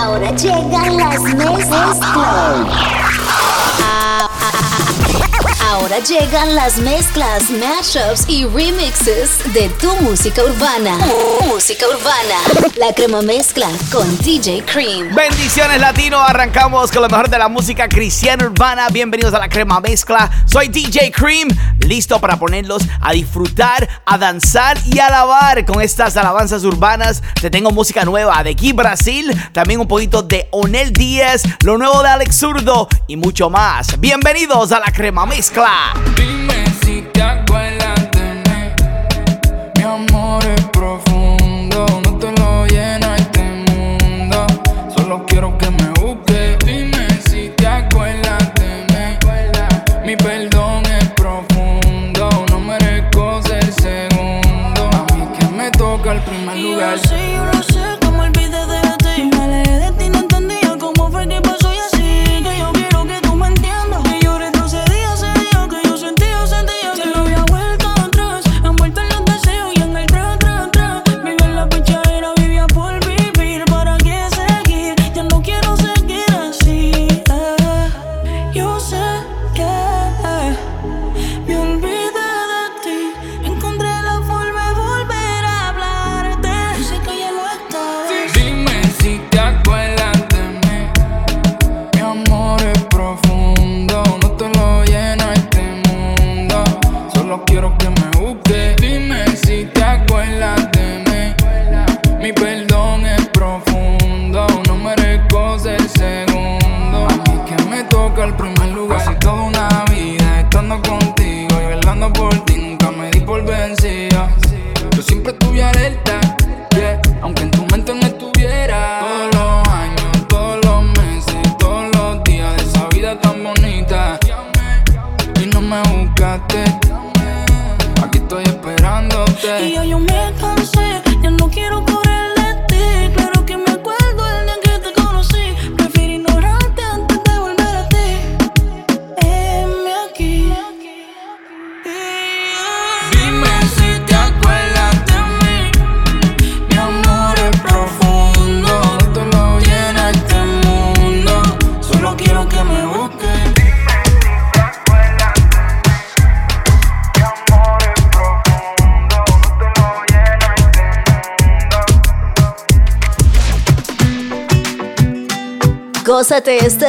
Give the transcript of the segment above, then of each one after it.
Ahora llegan las mezclas. Ahora llegan las mezclas, mashups y remixes de tu música urbana. Música urbana. La crema mezcla con DJ Cream. Bendiciones latino, arrancamos con lo mejor de la música cristiana urbana. Bienvenidos a la crema mezcla. Soy DJ Cream, listo para ponerlos a disfrutar, a danzar y a alabar con estas alabanzas urbanas. Te tengo música nueva de aquí Brasil, también un poquito de Onel Díaz, lo nuevo de Alex Zurdo y mucho más. Bienvenidos a la crema mezcla. Dime si te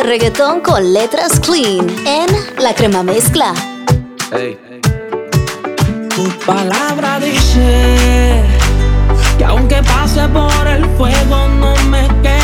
reggaetón con letras clean en La Crema Mezcla. Tu palabra dice que aunque pase por el fuego no me quemaré.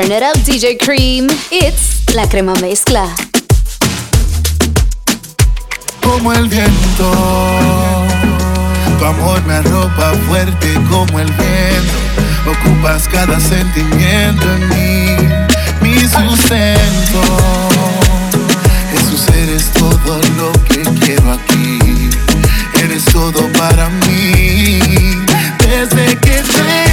Turn it up, DJ Cream. It's la crema mezcla. Como el viento, tu amor me arropa fuerte como el viento. Ocupas cada sentimiento en mí, mi sustento. Jesús, eres todo lo que quiero aquí. Eres todo para mí. Desde que te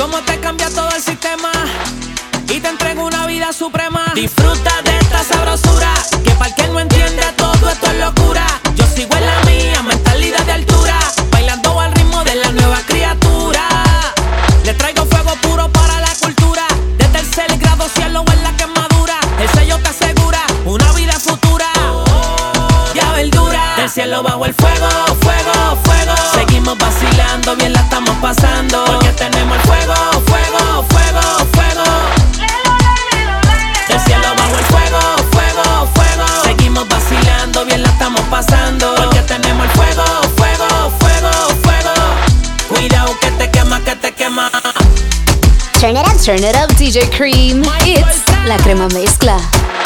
Cómo te cambia todo el sistema y te entrego una vida suprema. Disfruta de esta sabrosura. Turn it up, DJ Cream. It's La Crema Mezcla.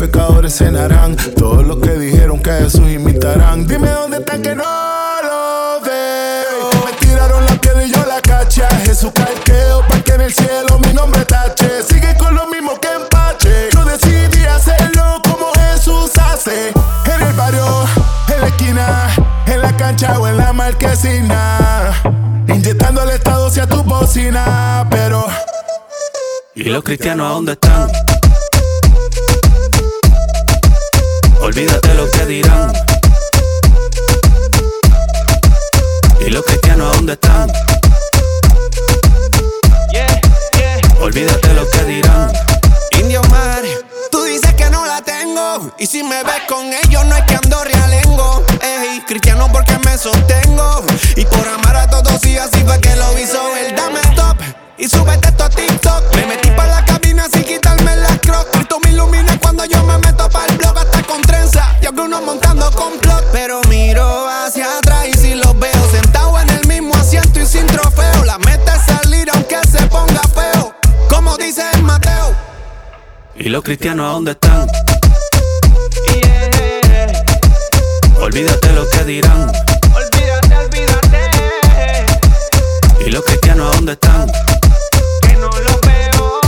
pecadores cenarán. Todos los que dijeron que a Jesús imitarán. Dime dónde está que no lo veo. Me tiraron la piedra y yo la caché. A Jesús calqueo para que en el cielo mi nombre tache. Sigue con lo mismo que empache. Yo decidí hacerlo como Jesús hace. En el barrio, en la esquina, en la cancha o en la marquesina. Inyectando el estado hacia tu bocina, pero. ¿Y los cristianos a dónde están? Olvídate lo que dirán. ¿Y los cristianos a dónde están? Olvídate lo que dirán. Indio Mar, tú dices que no la tengo. Y si me ves con ellos, no es que ando realengo. Ey, cristiano porque me sostengo. Y por amar a todos, y así fue que lo hizo él. Dame stop y súbete esto a TikTok. Me metí pa' la cabina sin quitarme las crocs. Cristo me ilumina cuando yo me meto pa' Y algunos montando complot. Pero miro hacia atrás y si los veo sentados en el mismo asiento y sin trofeo. La meta es salir aunque se ponga feo. Como dice el Mateo. ¿Y los cristianos a dónde están? Olvídate lo que dirán. Olvídate, olvídate. ¿Y los cristianos a dónde están? Que no los veo.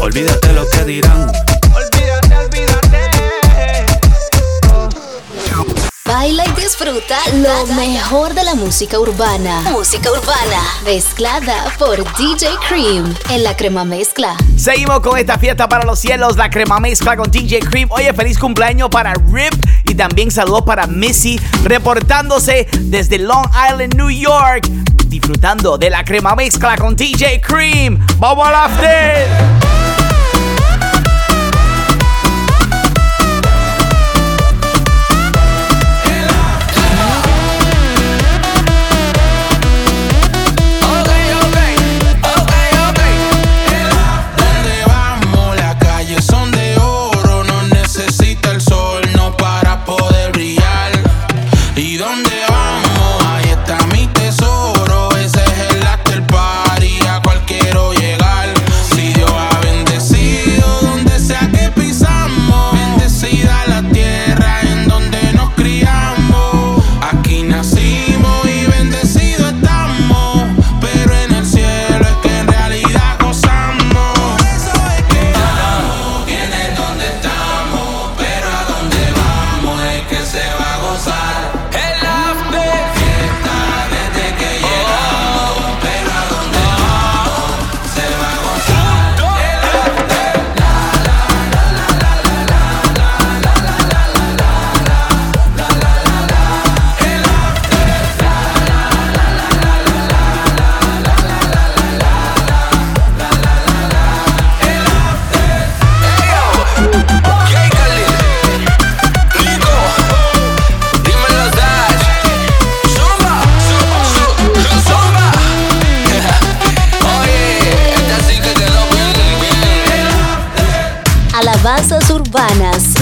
Olvídate lo que dirán. Baila y disfruta lo mejor de la música urbana. Música urbana. Mezclada por DJ Cream en la crema mezcla. Seguimos con esta fiesta para los cielos, la crema mezcla con DJ Cream. Oye, feliz cumpleaños para Rip y también saludos para Missy, reportándose desde Long Island, New York, disfrutando de la crema mezcla con DJ Cream. ¡Vamos al after!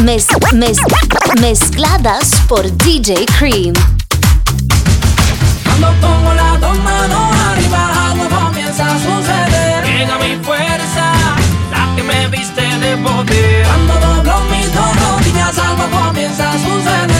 Mez- mez- mezcladas por DJ Cream. Cuando pongo las dos manos arriba, algo comienza a suceder. Llega mi fuerza, la que me viste de poder. Cuando doblo mis dos rodillas, algo comienza a suceder.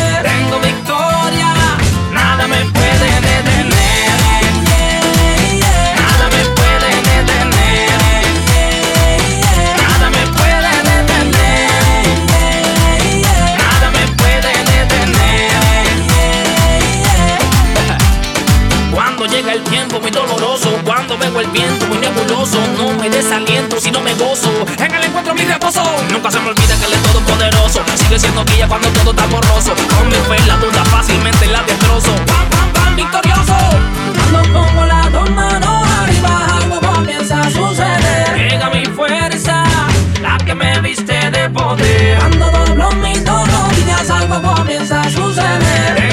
El viento muy nebuloso, no me desaliento si no me gozo. En el encuentro mi reposo, nunca se me olvida que él es todopoderoso. Sigue siendo guía cuando todo está borroso. Con mi fe la duda fácilmente la destrozo. Pam, pam, pam, victorioso. Cuando pongo las dos manos arriba, algo comienza a suceder. Llega mi fuerza, la que me viste de poder. Cuando doblo mis dos rodillas, algo comienza a suceder.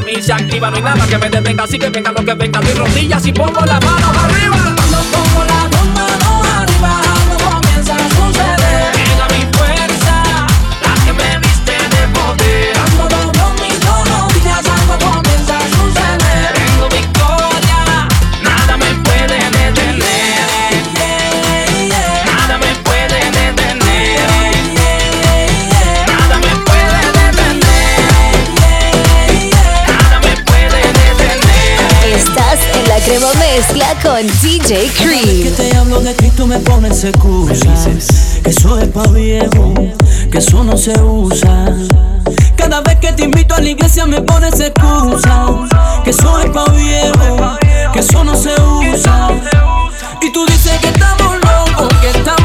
por se activa, no hay nada que me detenga, así que venga lo que venga, doy rodillas y pongo la mano arriba. me pones excusas. Que eso es pa' viejo, que eso no se usa. Cada vez que te invito a la iglesia me pones excusas. Que eso es pa' viejo, que eso no se usa. Y tú dices que estamos locos, que estamos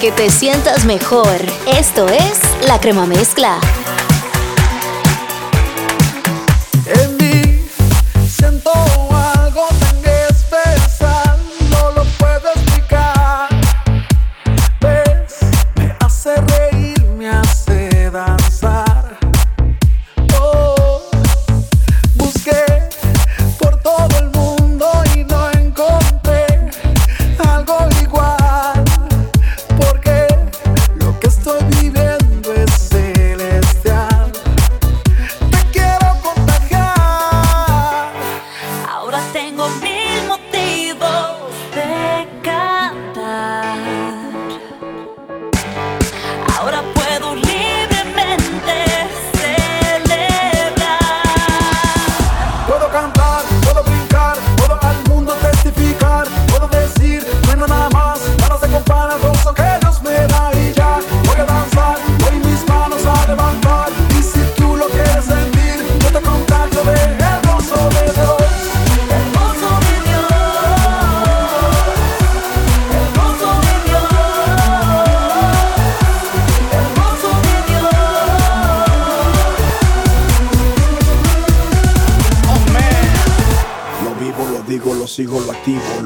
que te sientas mejor. Esto es La Crema Mezcla.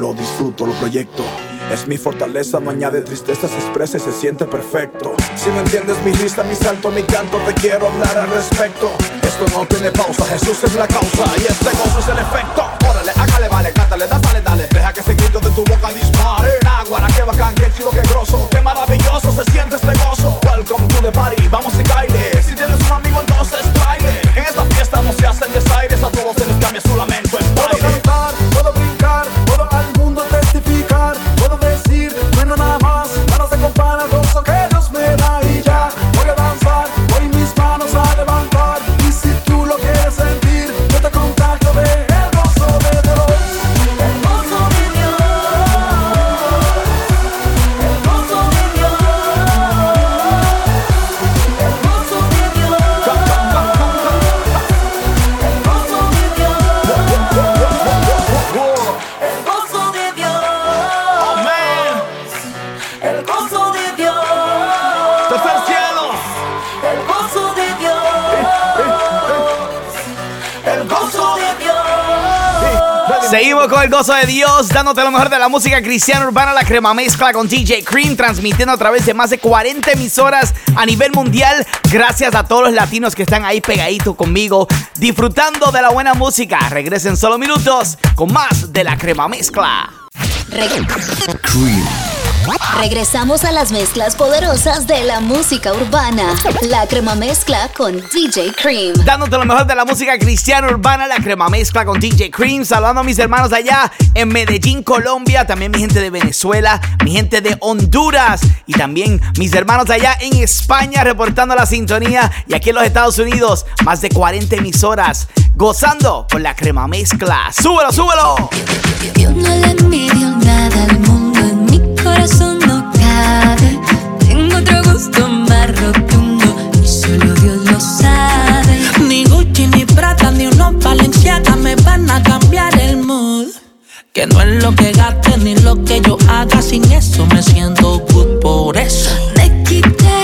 Lo disfruto, lo proyecto. Es mi fortaleza, no añade tristeza, se expresa y se siente perfecto. Si no entiendes mi lista, mi salto, mi canto, te quiero hablar al respecto. Esto no tiene pausa, Jesús es la causa y este gozo es el efecto. Órale, hágale, vale, cántale, dale, dale. Deja que ese grito de tu boca dispare. Aguara, qué bacán, qué chido, qué grosso, qué maravilloso se siente este gozo. Welcome to the party, vamos y baile. Si tienes un amigo, entonces baile. En esta fiesta no se hacen desaires, a todos se les cambia su Con el gozo de Dios, dándote lo mejor de la música cristiana urbana, la crema mezcla con DJ Cream, transmitiendo a través de más de 40 emisoras a nivel mundial. Gracias a todos los latinos que están ahí pegaditos conmigo, disfrutando de la buena música. Regresen solo minutos con más de la crema mezcla. Reg- Regresamos a las mezclas poderosas de la música urbana. La crema mezcla con DJ Cream. Dándote lo mejor de la música cristiana urbana, la crema mezcla con DJ Cream. Saludando a mis hermanos allá en Medellín, Colombia. También mi gente de Venezuela, mi gente de Honduras. Y también mis hermanos allá en España reportando la sintonía. Y aquí en los Estados Unidos, más de 40 emisoras. Gozando con la crema mezcla. ¡Súbelo, súbelo! Yo no le envidio nada al mundo, corazón no cabe. Tengo otro gusto más rotundo y solo Dios lo sabe. Ni Gucci, ni Prada, ni unos Balenciaga me van a cambiar el mood. Que no es lo que gaste ni lo que yo haga, sin eso me siento good por eso. Me quité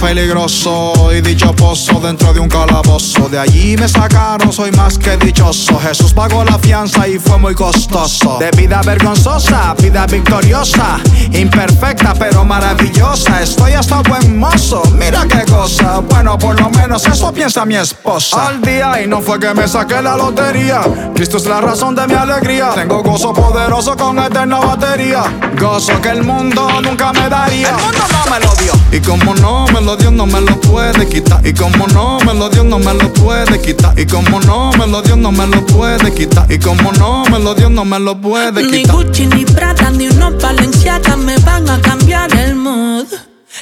Peligroso y dicho pozo dentro de un calabozo. De allí me sacaron, soy más que dichoso. Jesús pagó la fianza y fue muy costoso. De vida vergonzosa, vida victoriosa. Imperfecta pero maravillosa. Estoy hasta buen mozo, mira qué cosa. Bueno, por lo menos eso piensa mi esposa. Al día y no fue que me saqué la lotería. Cristo es la razón de mi alegría. Tengo gozo poderoso con eterna batería. Gozo que el mundo nunca me daría. El mundo no me lo dio. Y como no me lo dio, no me lo puede quitar. Y como no me lo dio, no me lo puede quitar. Y como no me lo dio, no me lo puede quitar. Y como no me lo dio, no me lo puede Ni quitar. Gucci, ni Prada, ni unos Balenciaga me van a cambiar el mood.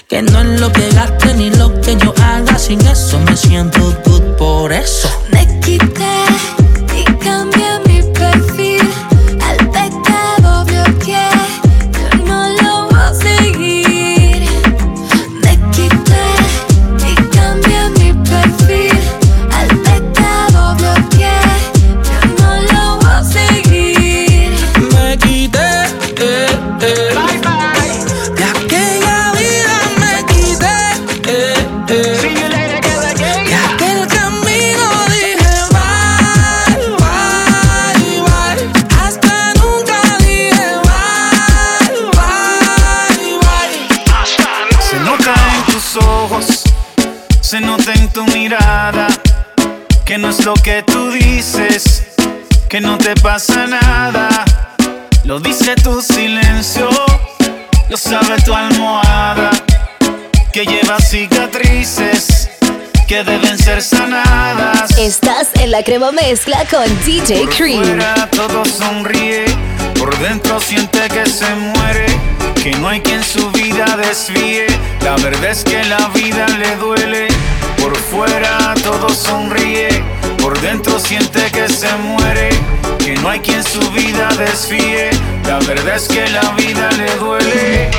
Que no es lo que gaste ni lo que yo haga, sin eso me siento good por eso. Me quité pasa nada. Lo dice tu silencio, lo sabe tu almohada, que lleva cicatrices que deben ser sanadas. Estás en la crema mezcla con DJ Por Cream. fuera todo sonríe, por dentro siente que se muere, que no hay quien su vida desvíe. La verdad es que la vida le duele. Por fuera todo sonríe, por dentro siente que se muere. Que no hay quien su vida desfíe. La verdad es que la vida le duele.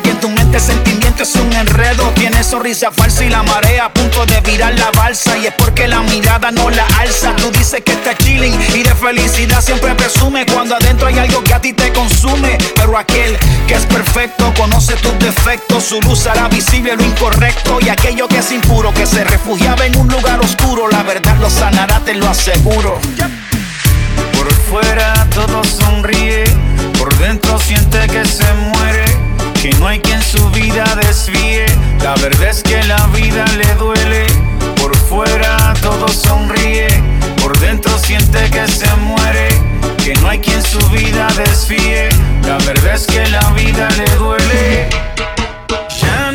Que en tu mente sentimiento es un enredo. Tienes sonrisa falsa y la marea a punto de virar la balsa y es porque la mirada no la alza. Tú dices que está chilling y de felicidad siempre presume cuando adentro hay algo que a ti te consume. Pero aquel que es perfecto conoce tus defectos, su luz hará visible lo incorrecto y aquello que es impuro que se refugiaba en un lugar oscuro, la verdad lo sanará, te lo aseguro. Por fuera todo sonríe, por dentro siente que se muere, que no hay quien su vida desvíe. La verdad es que la vida le duele. Por fuera todo sonríe, por dentro siente que se muere, que no hay quien su vida desvíe. La verdad es que la vida le duele. Ya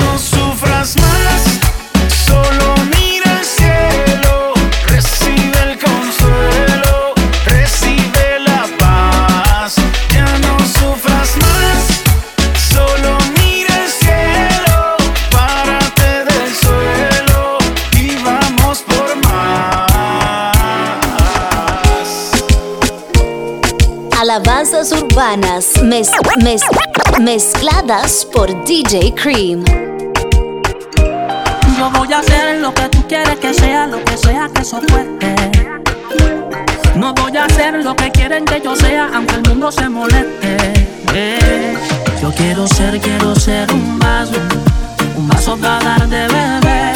Urbanas mez- mez- mezcladas por DJ Cream. Yo voy a hacer lo que tú quieres que sea, lo que sea que eso fuerte. No voy a hacer lo que quieren que yo sea, aunque el mundo se moleste. Eh, Yo quiero ser, quiero ser un vaso, un vaso para dar de beber.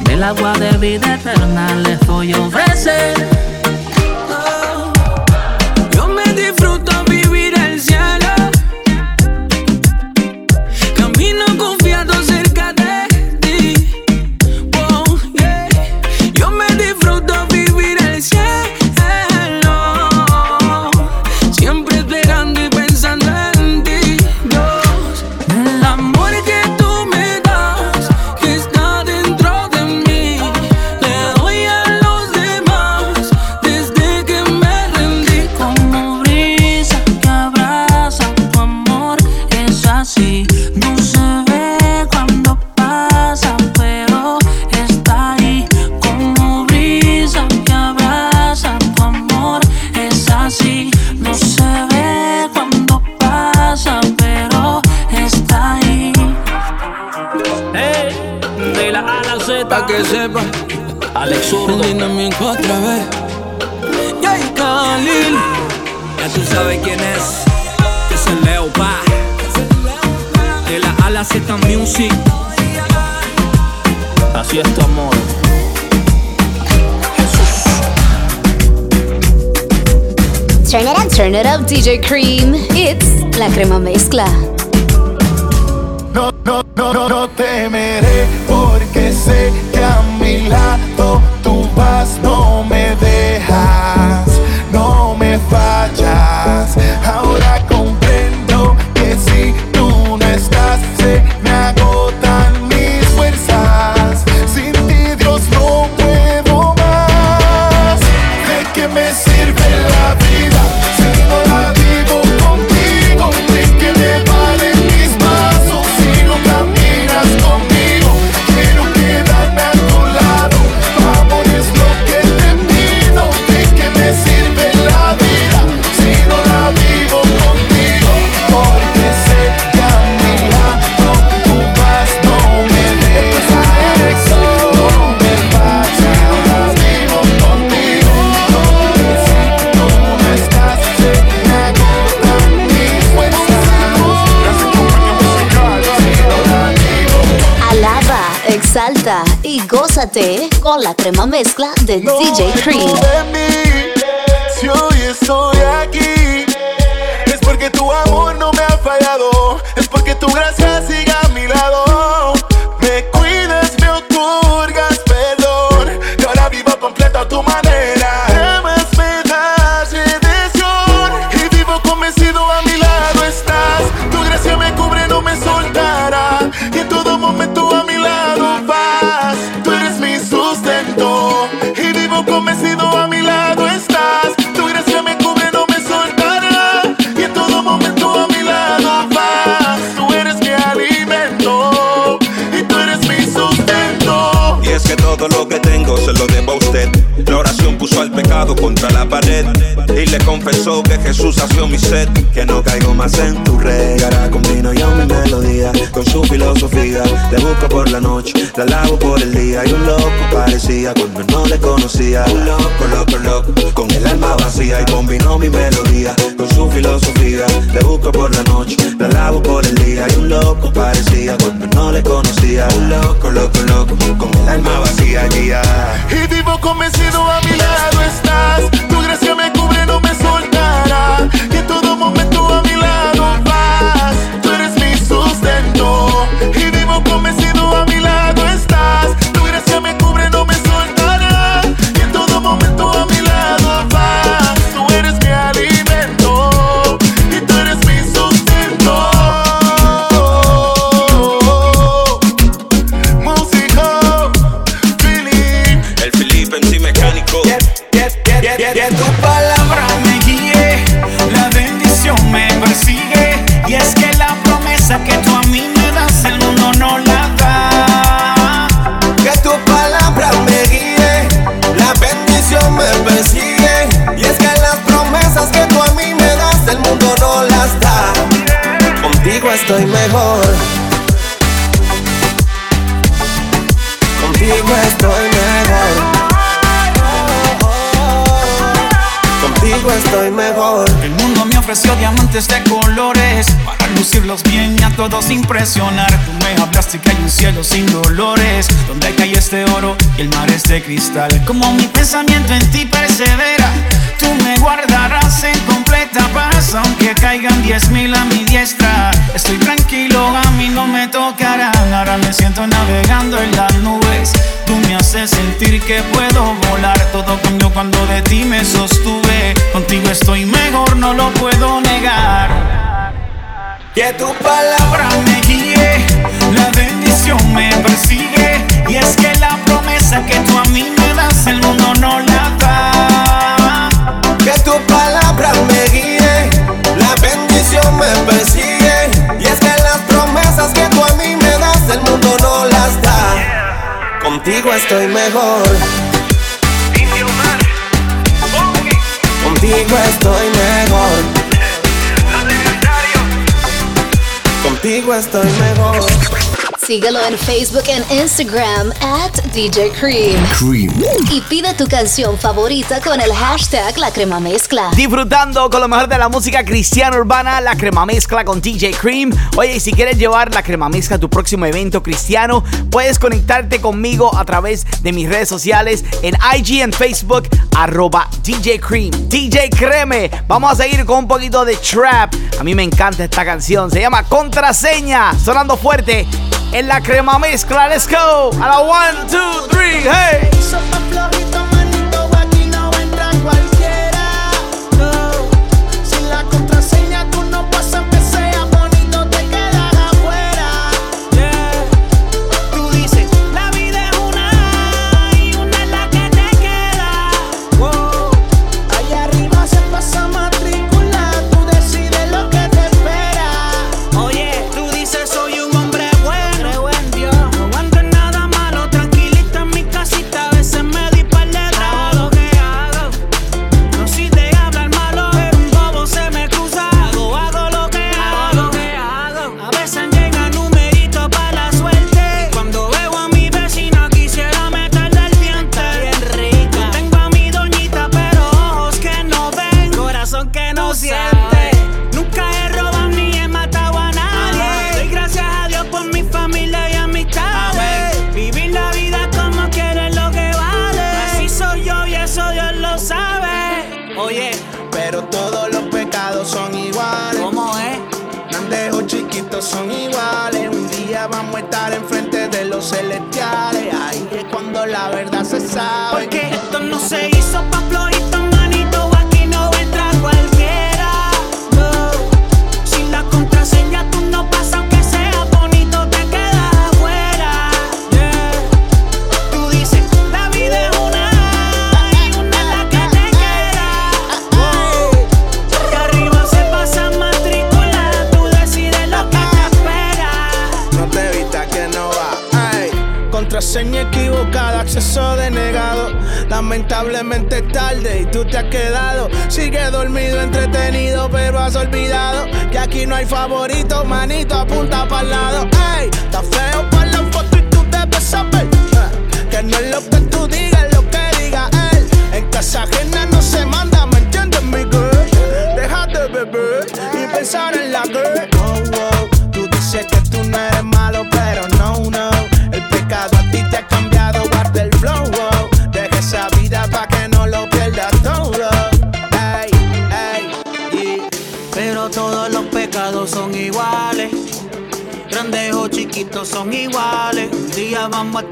Del agua de vida eterna les voy a ofrecer. Sepa, Alex Zurdo. dinámico otra vez. Yay, Khalil. Ya tú sabes quién es. Que es el Leo Pa. De la A a la Z Music. Así es tu amor. Turn it up, turn it up, DJ Cream. It's la crema mezcla. No, no, no, no, no temeré con la crema mezcla de DJ Cream. cristal. Como mi pensamiento en ti persevera, tú me guardarás en completa paz, aunque caigan diez mil a mi diestra. Estoy tranquilo, a mí no me tocarán. Ahora me siento navegando en las nubes. Tú me haces sentir que puedo volar. Todo cambió cuando de ti me sostuve. Contigo estoy mejor, no lo puedo negar. Que tu palabra me guíe, la bendición me persigue. Y es que la promesa que tú a mí me das, el mundo no la da. Que tu palabra me guíe, la bendición me persigue. Y es que las promesas que tú a mí me das, el mundo no las da. Contigo estoy mejor. Contigo estoy mejor. contigo estoy mejor. Síguelo en Facebook e Instagram at DJ Cream. Cream. Y pide tu canción favorita con el hashtag La Crema Mezcla. Disfrutando con lo mejor de la música cristiana urbana, La Crema Mezcla con DJ Cream. Oye, y si quieres llevar La Crema Mezcla a tu próximo evento cristiano, puedes conectarte conmigo a través de mis redes sociales en IG en Facebook, arroba DJ Cream. DJ Creme. Vamos a seguir con un poquito de trap. A mí me encanta esta canción. Se llama Contraseña. Sonando fuerte en la crema mezcla. Let's go. A la 1, 2, 3, hey.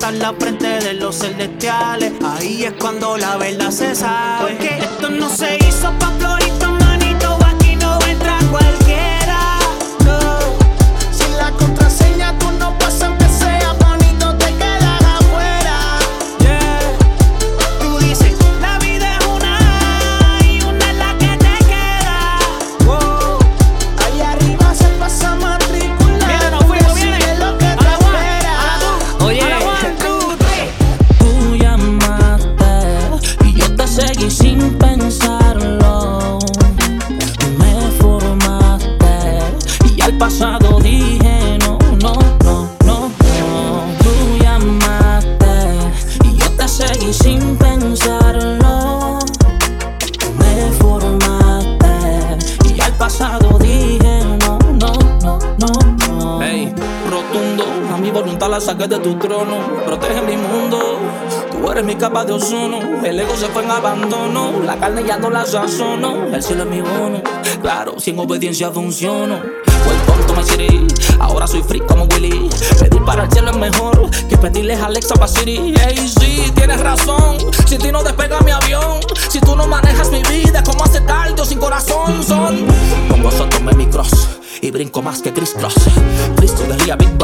Estar la frente de los celestiales. Ahí es cuando la verdad se sabe. Se fue en abandono, la carne ya no la sazono. El cielo es mi bono, claro, sin obediencia funciono. Welcome to my city, ahora soy free como Willy. Pedir para el cielo es mejor que pedirles a Alexa para Siri. Ey, sí, tienes razón, sin ti no despega mi avión. Si tú no manejas mi vida, como hace cardio sin corazón son. Con vosotros tomé mi cross y brinco más que Chris Cross. Cristo Big Boss,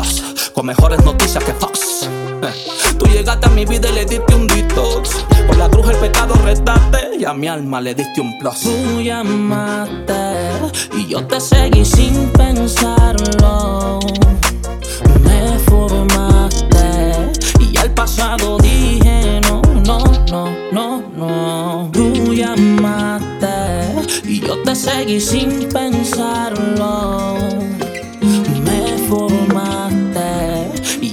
con mejores noticias que Fox. Tú llegaste a mi vida y le diste un detox. Por la cruz el pecado restaste y a mi alma le diste un plus. Tú llamaste y yo te seguí sin pensarlo. Me formaste y al pasado dije no, no, no, no, no. Tú llamaste y yo te seguí sin pensarlo.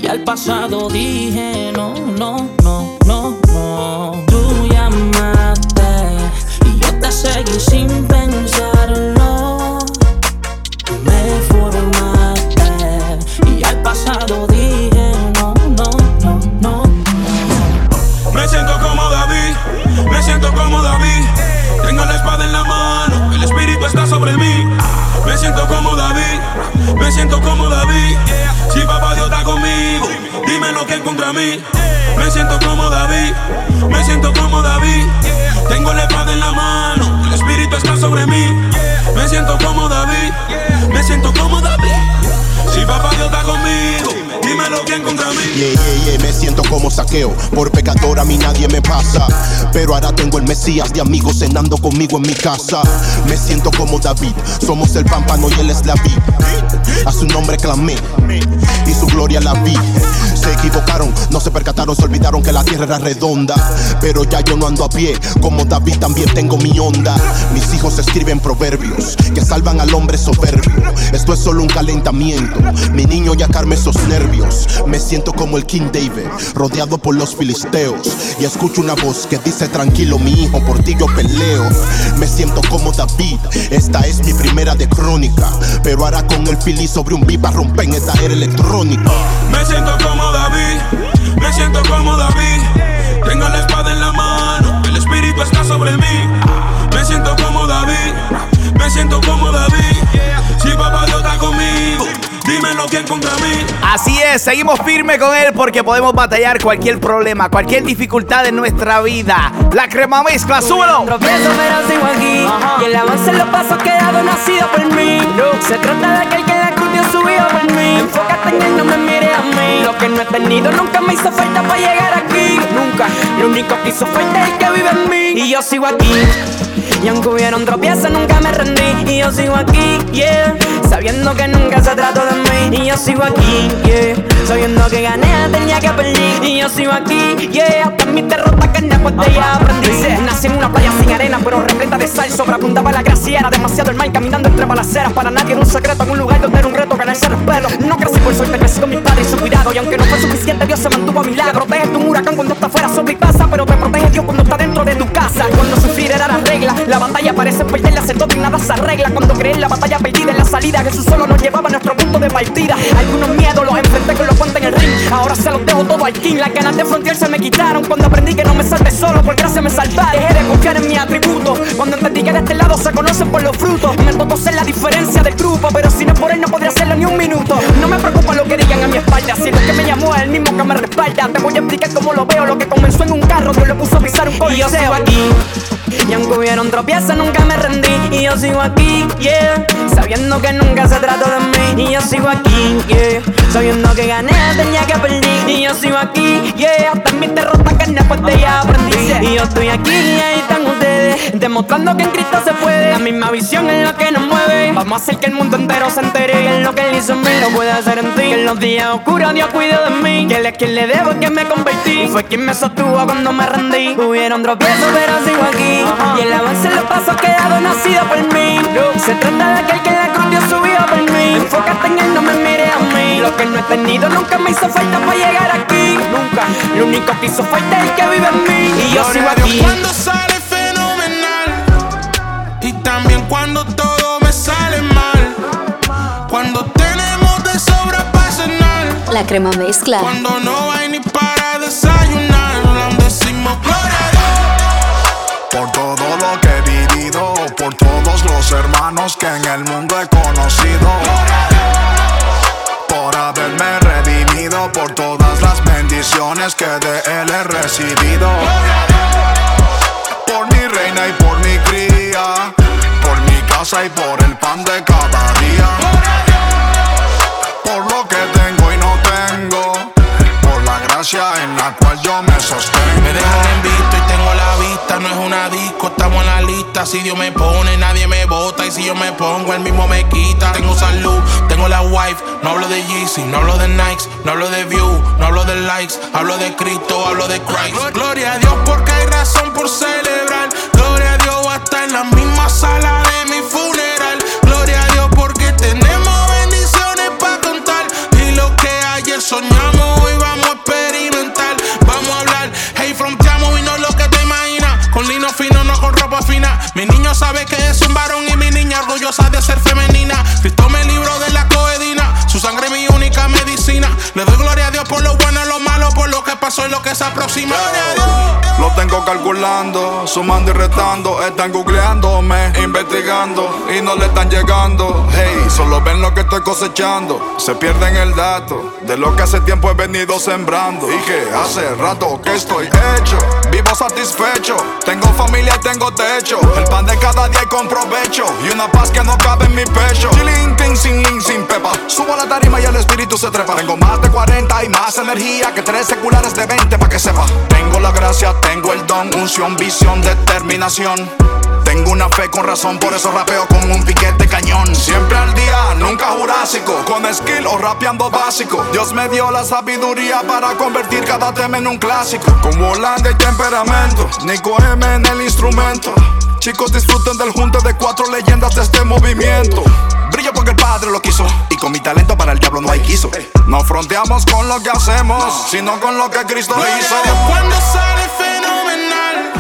Al pasado dije no, no, no, no, no. Tú llamaste y yo te seguí sin pensarlo. Me formaste y al pasado dije no, no, no, no. Me siento como David, me siento como David. Tengo la espada en la mano, el espíritu está sobre mí. Me siento como David, me siento como David. Si papá que contra mí. Me siento como David, me siento como David. Tengo la espada en la mano, el espíritu está sobre mí. Me siento como David, me siento como David. Si papá Dios está conmigo, Yeah, yeah, yeah, me siento como saqueo. Por pecador a mí nadie me pasa. Pero ahora tengo el Mesías de amigos cenando conmigo en mi casa. Me siento como David. Somos el pámpano y él es la vid. A su nombre clamé y su gloria la vi. Se equivocaron, no se percataron, se olvidaron que la tierra era redonda. Pero ya yo no ando a pie, como David también tengo mi onda. Mis hijos escriben proverbios que salvan al hombre soberbio. Esto es solo un calentamiento. Mi niño ya carme esos nervios. Me siento como el King David, rodeado por los filisteos. Y escucho una voz que dice: Tranquilo, mi hijo, por ti yo peleo. Me siento como David, esta es mi primera de crónica. Pero ahora con el fili sobre un beat a romper en esta era electrónica. Me siento como David, me siento como David. Tengo la espada en la mano, el espíritu está sobre mí. Me siento como David, me siento como David. Si papá Dios está conmigo, dime lo que hay contra mí. Así es, seguimos firme con él porque podemos batallar cualquier problema, cualquier dificultad en nuestra vida. La crema mezcla, súbelo. Tropiezo pero sigo aquí Y el avance en los pasos quedado nacido por mí Se trata de aquel que la cruz dio su vida por mí. Enfócate en él, no me mires a mí. Lo que no he tenido nunca me hizo falta para llegar aquí. Nunca, lo único que hizo falta es el que vive en mí. Y yo sigo aquí. Y aunque hubieron tropiezos nunca me rendí. Y yo sigo aquí, yeah. Sabiendo que nunca se trató de mí. Y yo sigo aquí, yeah, sabiendo que gané tenía que perder. Y yo sigo aquí, yeah, hasta mis derrotas que después de ella aprendí. Nací en una playa sin arena, pero repleta de sal, sobreapuntaba la gracia. Era demasiado el mal caminando entre balaceras. Para nadie era un secreto en un lugar donde era un reto No crecí por suerte, crecí con mis padres y su cuidado. Y aunque no fue suficiente, Dios se mantuvo a mi lado. Protege tu huracán cuando está fuera sobre pasa, pero te protege Dios cuando está dentro de tu casa. Cuando la regla, la batalla parece perder la todo y nada se arregla. Cuando creé en la batalla perdida en la salida, Jesús solo nos llevaba a nuestro punto de partida. Algunos miedos los enfrenté con los guantes en el ring. Ahora se los dejo todo al king. Las ganas de frontear se me quitaron cuando aprendí que no me salve solo, por gracia me salva. Dejé de confiar en mi atributo. Cuando entendí que de este lado se conocen por los frutos. Me tocó ser la diferencia del grupo, pero si no es por él no podría hacerlo ni un minuto. No me preocupa lo que digan a mi espalda, si lo que me llamó es el mismo que me respalda. Te voy a explicar cómo lo veo, lo que comenzó en un carro, Dios le puso a pisar un coliseo. Y yo sigo aquí. Y aunque hubieron tropiezos nunca me rendí. Y yo sigo aquí, yeah Sabiendo que nunca se trató de mí. Y yo sigo aquí, yeah Sabiendo que gané tenía que perder. Y yo sigo aquí, yeah Hasta en mis derrotas que después de ya aprendí. Y yo estoy aquí y ahí están ustedes Demostrando que en Cristo se puede. La misma visión es lo que nos mueve. Vamos a hacer que el mundo entero se entere Que en lo que él hizo en mí. Lo puede hacer en ti. Que en los días oscuros Dios cuidó de mí. Que él es quien le debo que me convertí. Fue quien me sostuvo cuando me rendí. Hubieron tropiezos pero sigo aquí. Y el avance en los pasos quedado nacido por mí. Se trata de aquel que la cruz Dios subió por mí. Enfócate en él, no me mire a mí que no he tenido nunca me hizo falta para llegar aquí Nunca, lo único que hizo falta es el que vive en mí Y yo sigo Gloria aquí cuando sale fenomenal y también cuando todo me sale mal. Cuando tenemos de sobra para cenar. La crema mezcla. Cuando no hay ni para desayunar. Le decimos. Por todo lo que he vivido, por todos los hermanos que en el mundo he conocido. Por todas las bendiciones que de él he recibido. Por mi reina y por mi cría, por mi casa y por el pan de cada día. Por lo que tengo y no tengo, por la gracia en la cual yo me sostengo. Me dejan en vista. No es una disco, estamos en la lista. Si Dios me pone, nadie me bota. Y si yo me pongo, él mismo me quita. Tengo salud, tengo la wife. No hablo de Yeezy, no hablo de Nikes, no hablo de View, no hablo de likes. Hablo de Cristo, hablo de Christ. Gloria a Dios porque hay razón por celebrar. Gloria a Dios hasta en la misma sala de mi funeral. Mi niño sabe que es un varón y mi niña orgullosa de ser femenina. Cristo me libró de la coedina. Su sangre es mi única medicina. Le doy gloria a Dios por lo por lo que lo se aproxima. Lo tengo calculando, sumando y retando. Están googleándome, investigando y no le están llegando. Hey, solo ven lo que estoy cosechando. Se pierden el dato de lo que hace tiempo he venido sembrando. Y que hace rato que estoy hecho, vivo satisfecho. Tengo familia y tengo techo. El pan de cada día y con provecho. Y una paz que no cabe en mi pecho. Chilling, ting, sin link, sin pepa. Subo a la tarima y el espíritu se trepa. Tengo más de 40 y más energía que tres seculares de 20 para que sepa. Tengo la gracia, tengo el don, unción, visión, determinación. Tengo una fe con razón, por eso rapeo como un piquete cañón. Siempre al día, nunca jurásico, con skill o rapeando básico. Dios me dio la sabiduría para convertir cada tema en un clásico. Con volante y temperamento, Nico M en el instrumento. Chicos, disfruten del junte de cuatro leyendas de este movimiento. Porque el padre lo quiso. Y con mi talento para el diablo no hay quiso. No fronteamos con lo que hacemos, sino con lo que Cristo hizo. cuando sale fenomenal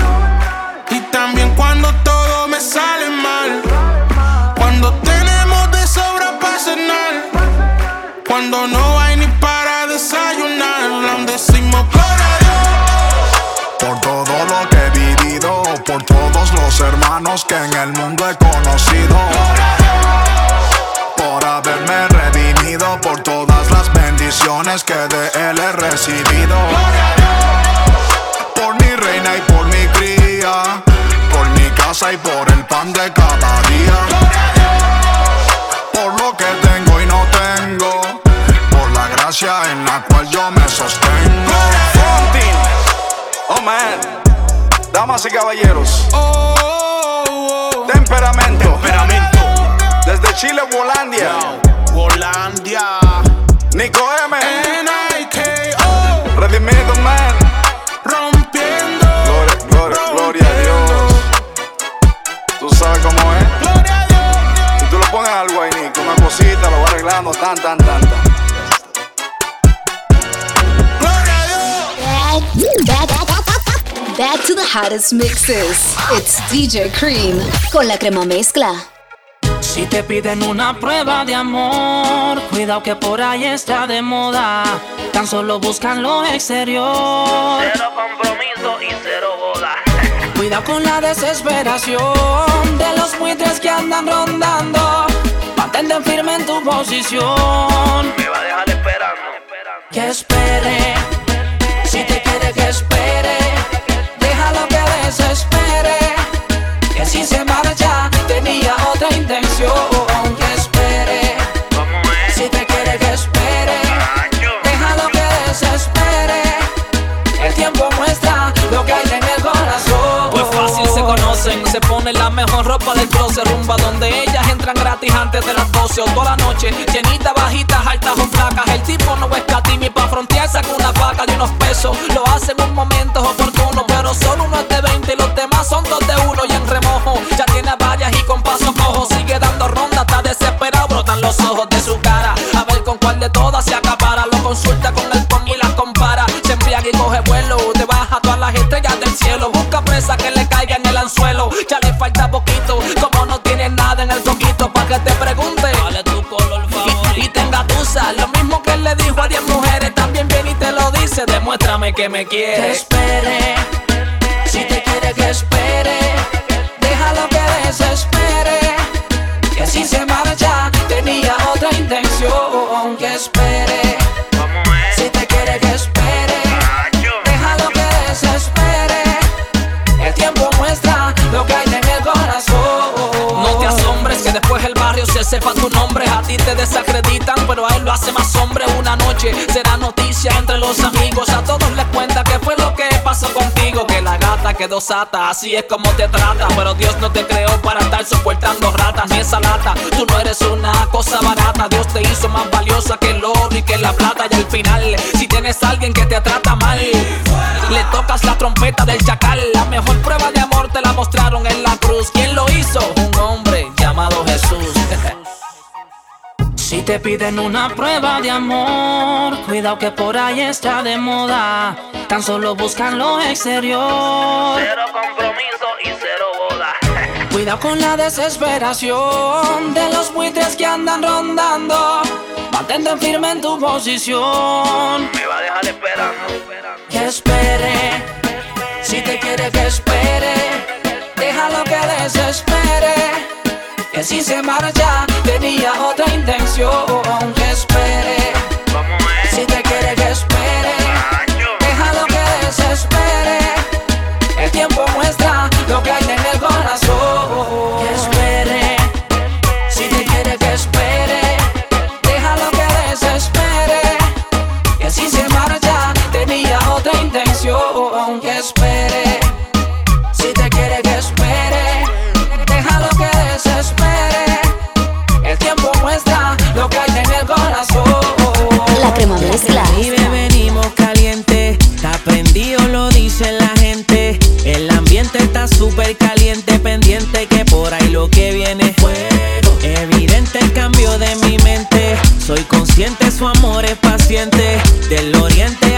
y también cuando todo me sale mal. Cuando tenemos de sobra para cenar, cuando no hay ni para desayunar, le decimos Dios. Por todo lo que he vivido, por todos los hermanos que en el mundo he conocido. Por haberme redimido, por todas las bendiciones que de él he recibido. Por mi reina y por mi cría, por mi casa y por el pan de cada día. Por lo que tengo y no tengo, por la gracia en la cual yo me sostengo. Oh man, damas y caballeros. Desde Chile, Wolandia. Wolandia. Nico M. N-I-K-O. Redimido, man. Rompiendo. Gloria, gloria, gloria a Dios. Tú sabes cómo es. Gloria a Dios. Si tú lo pongas algo ahí, Nico, una cosita, lo va arreglando, tan, tan, tan, tan. Back to the hottest mixes. It's DJ Cream con la crema mezcla. Si te piden una prueba de amor, cuidado que por ahí está de moda. Tan solo buscan lo exterior. Cero compromiso y cero boda. Cuidado con la desesperación de los buitres que andan rondando. Mantente firme en tu posición. Me va a dejar esperando. Que espere, si te quiere que espere. Déjalo que desespere. Que si se marcha, la mejor ropa del closet Rumba donde ellas entran gratis antes de las 12 o toda la noche Llenita, bajitas, altas o flacas. El tipo no es catimi pa' frontear saca una vaca de unos pesos. Lo hace en un momento oportuno Pero solo uno es de 20 y los demás son dos de uno. Y en remojo ya tiene varias y con paso cojo Sigue dando ronda, está desesperado Brotan los ojos de su cara. A ver con cuál de todas se acapara. Lo consulta con el pon y las compara. Se embriaga y coge vuelo Te baja todas las estrellas del cielo. Busca presa que le caiga en el anzuelo coquito Pa' que te pregunte ¿Cuál es tu color favorito? Y, y tenga tusa Lo mismo que él le dijo a 10 mujeres También viene y te lo dice Demuéstrame que me Que quieres espere, si te quiere que espere. Déjalo que desespere. Sepa tu nombre. A ti te desacreditan, pero a él lo hace más hombre. Una noche será noticia entre los amigos. A todos les cuenta que fue lo que pasó contigo. Que la gata quedó sata, así es como te trata. Pero Dios no te creó para estar soportando ratas ni esa lata. Tú no eres una cosa barata. Dios te hizo más valiosa que el oro y que la plata. Y al final, si tienes a alguien que te trata mal, le tocas la trompeta del chacal. La mejor prueba de amor te la mostraron en la cruz. ¿Quién lo hizo? Un hombre llamado Jesús. Si te piden una prueba de amor, cuidado que por ahí está de moda. Tan solo buscan lo exterior. Cero compromiso y cero boda. Cuidado con la desesperación de los buitres que andan rondando. Mantente firme en tu posición. Me va a dejar esperando. Que espere, si te quiere que espere. Déjalo que desespere. Que si se marcha, tenía otra intención. Que La crema mezcla. Venimos caliente, está prendido, lo dice la gente. El ambiente está súper caliente, pendiente que por ahí lo que viene. Fuego. Evidente el cambio de mi mente. Soy consciente, su amor es paciente. Del oriente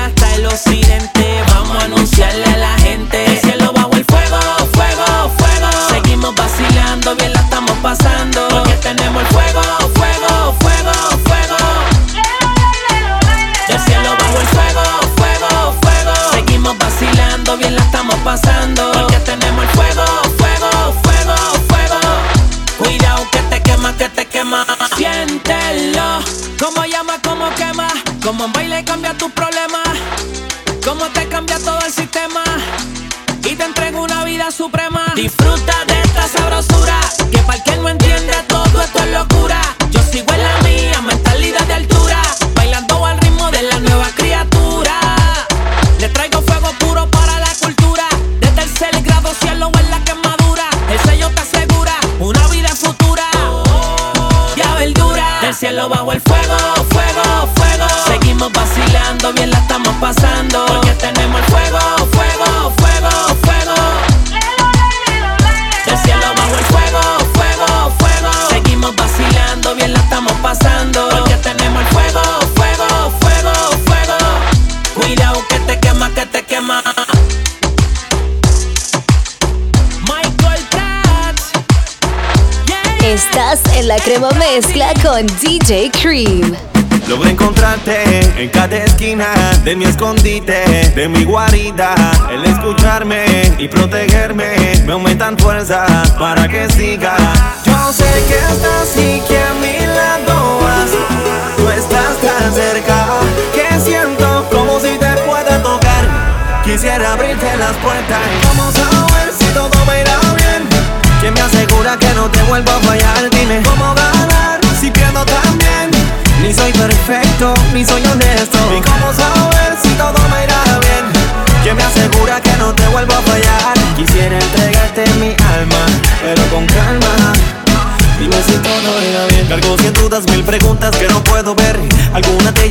DJ Cream. Logré encontrarte en cada esquina de mi escondite, de mi guarida. El escucharme y protegerme me aumentan fuerza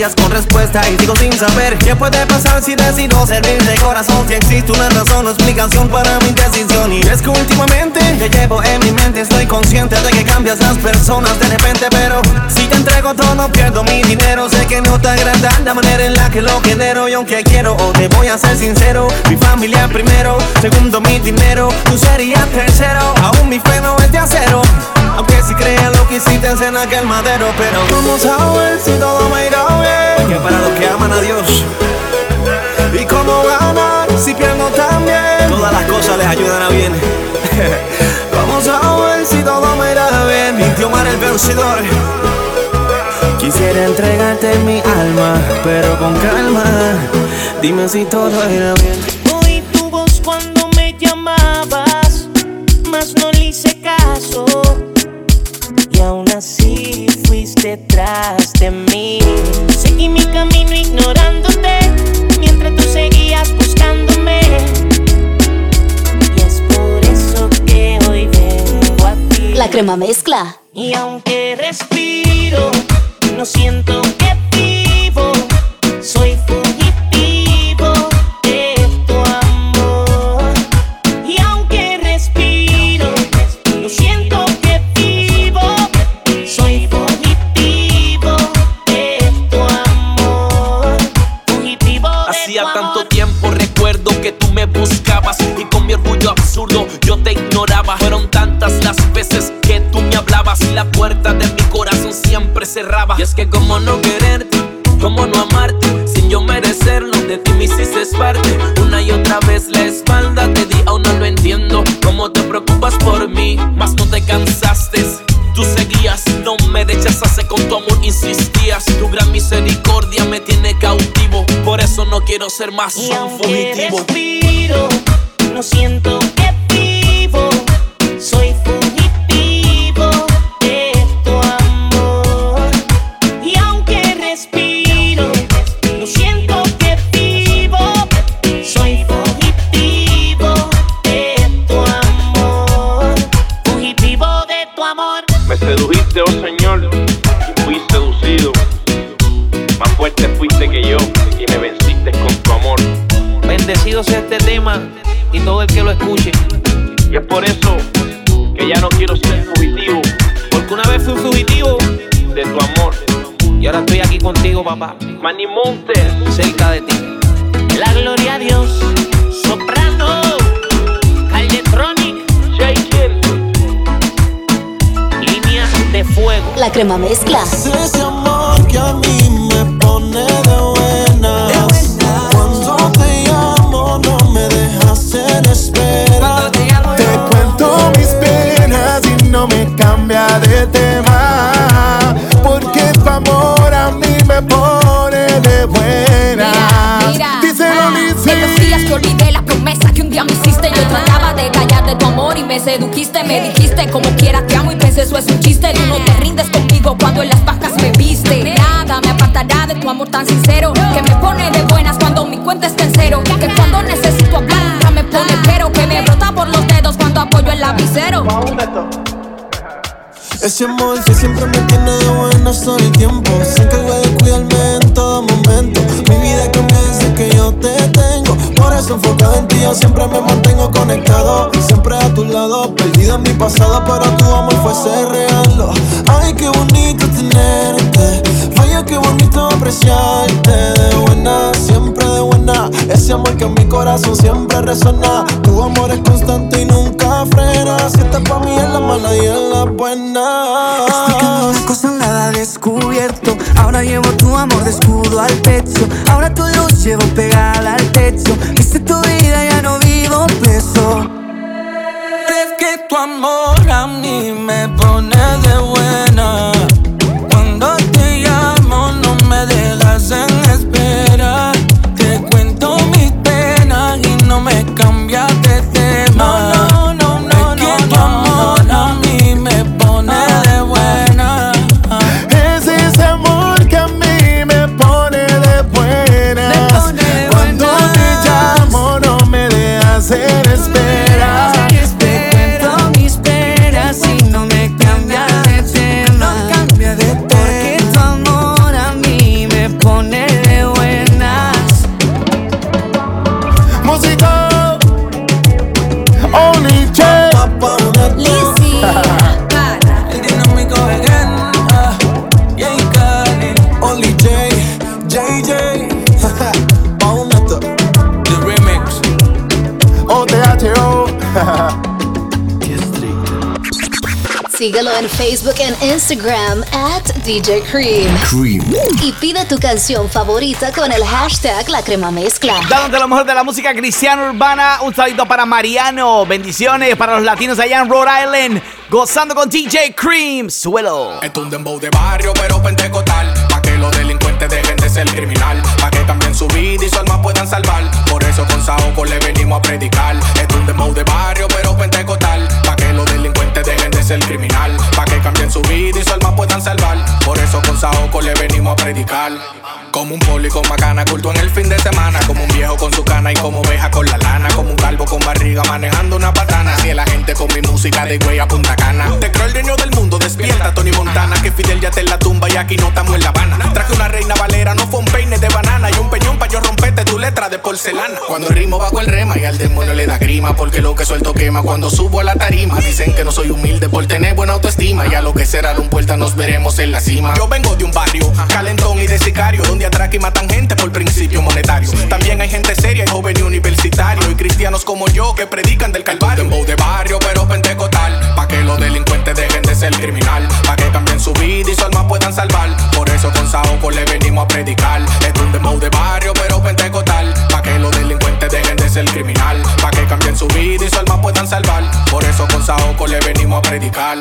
con respuesta y sigo sin saber qué puede pasar si decido servir de corazón. Si existe una razón o explicación para mi decisión. Y es que últimamente te llevo en mi mente. Estoy consciente de que cambias las personas de repente, pero si te entrego todo, pierdo mi dinero. Sé que no te agrada la manera en la que lo genero. Y aunque quiero, o te voy a ser sincero, mi familia primero, segundo mi dinero, tú serías tercero. Aún mi fe no es de acero. Aunque si creas lo que hiciste en aquel madero, pero vamos a ver si todo me irá bien. Que para los que aman a Dios. Y cómo ganar si pierdo también. Todas las cosas les ayudan a bien. vamos a ver si todo me irá bien. Y Omar el vencedor. Quisiera entregarte mi alma, pero con calma. Dime si todo irá bien. Oí tu voz cuando me llamabas, mas no le hice caso. Y aún así fuiste tras de mí. Seguí mi camino ignorándote, mientras tú seguías buscándome. Y es por eso que hoy vengo a ti. La crema mezcla. Y aunque respiro, no siento que como no quererte, como no amarte, sin yo merecerlo, de ti me hiciste parte. Una y otra vez la espalda te di, aún no lo entiendo. Cómo te preocupas por mí, mas no te cansaste. Tú seguías, no me rechazaste con tu amor, insistías. Tu gran misericordia me tiene cautivo. Por eso no quiero ser más Y un fugitivo. Manny Montes, cerca de ti. La gloria a Dios. Soprano. Caldetronic. Línea de fuego. La crema mezcla. Y me dijiste como quiera te amo y pensé eso es un chiste. Tú no te rindes conmigo cuando en las bajas me viste. Nada me apartará de tu amor tan sincero que me pone de buenas cuando mi cuenta está en cero. Que cuando necesito hablar nunca me pone pero. Que me brota por los dedos cuando apoyo el lapicero. Ese amor que siempre me tiene de buenas todo el tiempo. Encarga Por eso enfocado en ti yo siempre me mantengo conectado. Siempre a tu lado, perdido en mi pasado, pero tu amor fuese real. Ay, qué bonito tenerte. Vaya, qué bonito apreciarte. De buena, siempre de buena. Ese amor que en mi corazón siempre resuena. Tu amor es constante y nunca frena. Si estás pa' mí en la mala y en la buena. descubierto. Ahora llevo tu amor de escudo al pecho. Ahora tu luz llevo pegada Facebook e Instagram at DJ Cream. Cream. Y pide tu canción favorita con el hashtag La Crema Mezcla. Dándote lo mejor de la música cristiana urbana. Un saludito para Mariano. Bendiciones para los latinos allá en Rhode Island. Gozando con DJ Cream. Suelo. Es un dembow de barrio, pero pentecostal. Pa' que los delincuentes dejen de ser criminal. Pa' que cambien su vida y su alma puedan salvar. Por eso con Saoco le venimos a predicar. Es un dembow de barrio, pero pentecostal. Pa' que los delincuentes dejen de ser criminal. Su vida y su alma puedan salvar. Por eso con Saoco le venimos a predicar. Como un poli con macana, culto en el fin de semana. Como un viejo con su cana y como oveja con la lana. Como un calvo con barriga manejando una patana. Si la gente con mi música de güey a punta cana. Te creo el dueño del mundo, despierta Tony Montana. Que Fidel ya está en la tumba y aquí no estamos en La Habana. Traje una reina valera, no fue un peine de banana. Y un peñón pa' yo romperte tu letra de porcelana. Cuando rimo bajo el rema y al demonio le da grima. Porque lo que suelto quema cuando subo a la tarima. Dicen que no soy humilde por tener buena autoestima. Y a lo que será un puerta nos veremos en la cima. Yo vengo de un barrio calentón y de sicario. Atracan y matan gente por principio monetario. También hay gente seria y joven y universitario. Y cristianos como yo que predican del calvario. De barrio, pero pentecostal. Pa' que los delincuentes dejen de ser criminal. Pa' que cambien su vida y su alma puedan salvar. Por eso con Saoco le venimos a predicar. Es un dembow de barrio, pero pentecostal. Pa' que los delincuentes dejen de ser criminal. Pa' que cambien su vida y su alma puedan salvar. Por eso con Saoco le venimos a predicar.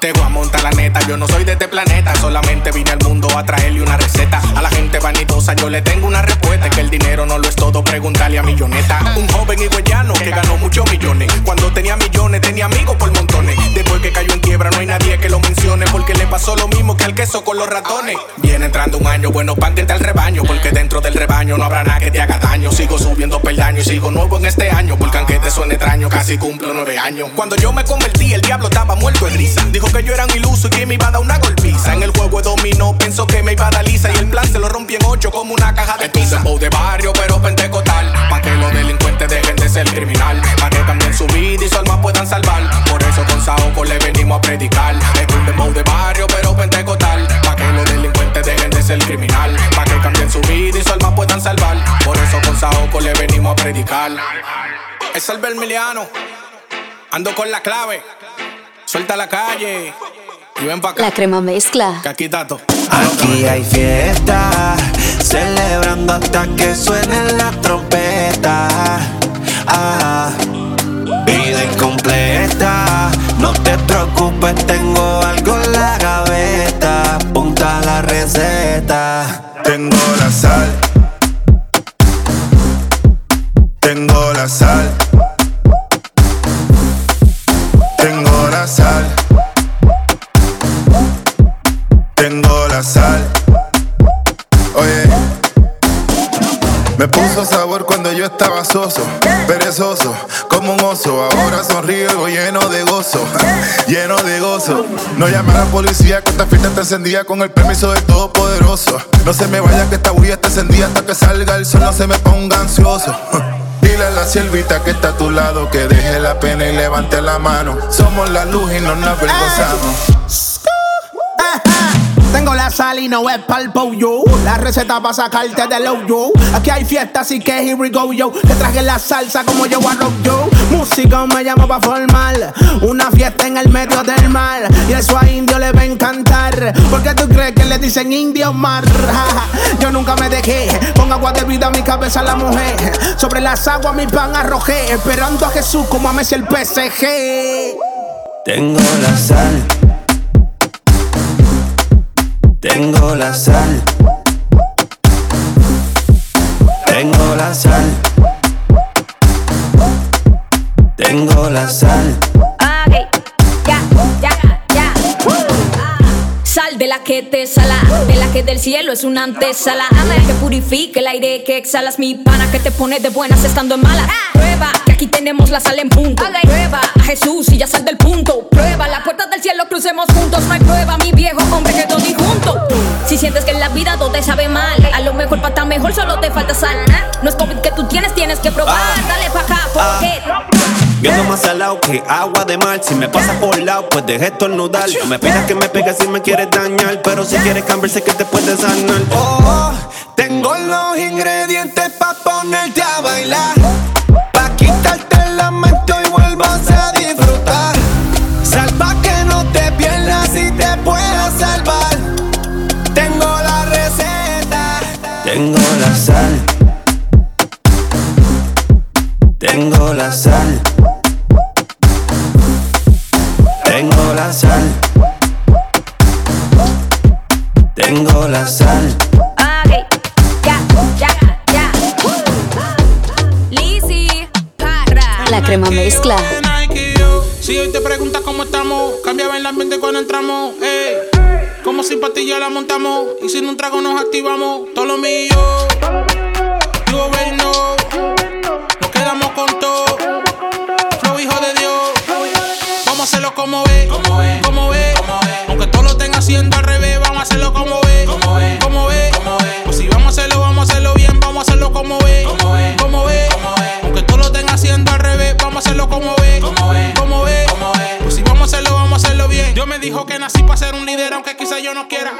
Te voy a montar la neta, yo no soy de este planeta. Solamente vine al mundo a traerle una receta. A la gente vanidosa yo le tengo una respuesta. Que el dinero no lo es todo, preguntarle a milloneta. Un joven higüeyano que ganó muchos millones. Cuando tenía millones, tenía amigos por montones. Después que cayó en quiebra, no hay nadie que lo mencione. Porque le pasó lo mismo que al queso con los ratones. Viene entrando un año, bueno, pan que al rebaño. Porque dentro del rebaño no habrá nada que te haga daño. Sigo subiendo peldaños y sigo nuevo en este año. Porque aunque te suene extraño, casi cumplo nueve años. Cuando yo me convertí, el diablo estaba muerto de risa. Dijo que yo era un iluso y que me iba a dar una golpiza. En el juego de dominó, pensó que me iba a dar lisa. Y el plan se lo rompí en ocho como una caja de pizza. Dembow de barrio, pero pentecostal. Pa' que los delincuentes dejen de ser criminal. Pa' que cambien su vida y su alma puedan salvar. Por eso con Saoco le venimos a predicar. Es un dembow de barrio, pero pentecostal. Pa' que los delincuentes dejen de ser criminal. Pa' que cambien su vida y su alma puedan salvar. Por eso con Saoco le venimos a predicar. Es el Bermiliano. Ando con la clave. Suelta la calle. Y ven pa' acá. La Crema Mezcla. Que aquí hay fiesta, celebrando hasta que suene la trompeta. Ah, vida incompleta, no te preocupes, tengo algo en la gaveta. Apunta la receta. Tengo la sal. Tengo la sal. Sal. Oye. Me puso sabor cuando yo estaba soso, perezoso, como un oso. Ahora sonrío lleno de gozo, lleno de gozo. No llame a la policía que esta fiesta está encendida con el permiso del Todopoderoso. No se me vaya que esta bulla está encendida hasta que salga el sol, no se me ponga ansioso. Dile a la siervita que está a tu lado que deje la pena y levante la mano. Somos la luz y no nos avergonzamos. Tengo la sal y no es pa'l yo. La receta para sacarte del yo. Aquí hay fiesta, así que here we go yo. Te traje la salsa como yo a rock yo. Músico me llamo pa' formar. Una fiesta en el medio del mar. Y eso a indio le va a encantar. Porque tú crees que le dicen indio mar. Yo nunca me dejé, con agua de vida mi cabeza la mujer. Sobre las aguas mi pan arrojé, esperando a Jesús como a Messi el PSG. Tengo la sal. Tengo la sal. Tengo la sal. Tengo la sal. De la que te sala, de la que del cielo es una antesala. Que purifique el aire que exhalas, mi pana que te pone de buenas estando en malas. Prueba que aquí tenemos la sal en punto. Prueba a Jesús y ya sal del punto. Prueba la puerta del cielo, crucemos juntos. No hay prueba, mi viejo hombre que todo junto. Si sientes que en la vida todo te sabe mal, a lo mejor para estar mejor solo te falta sal. No es COVID que tú tienes, tienes que probar. Dale pa' acá, porque. Viendo más salado que agua de mar. Si me pasas por lado, pues deje estornudar. No me pidas que me pegues si me quieres dañar. Pero si quieres cambiar, sé que te puedes sanar. Oh, tengo los ingredientes pa' ponerte a bailar. Pa' quitarte el lamento y vuelvas a disfrutar. Salva que no te pierdas y te puedas salvar. Tengo la receta. Tengo la sal. Tengo la sal. Tengo la sal. Tengo la sal. Ok, ya, ya, ya. Lizzy. La crema mezcla. Si hoy te preguntas cómo estamos, cambiaba el ambiente cuando entramos. Como sin pastillas la montamos y sin un trago nos activamos. Todo lo mío, you already know. Vamos a hacerlo como ve, como ve. Aunque todo lo tenga haciendo al revés, vamos a hacerlo como ve, como ve. Pues si vamos a hacerlo, vamos a hacerlo bien, vamos a hacerlo como ve, como ve. Aunque todo lo tenga haciendo al revés, vamos a hacerlo como ve, como ve. Pues si vamos a hacerlo, vamos a hacerlo bien. Yo me dijo que nací para ser un líder, aunque quizá yo no quiera.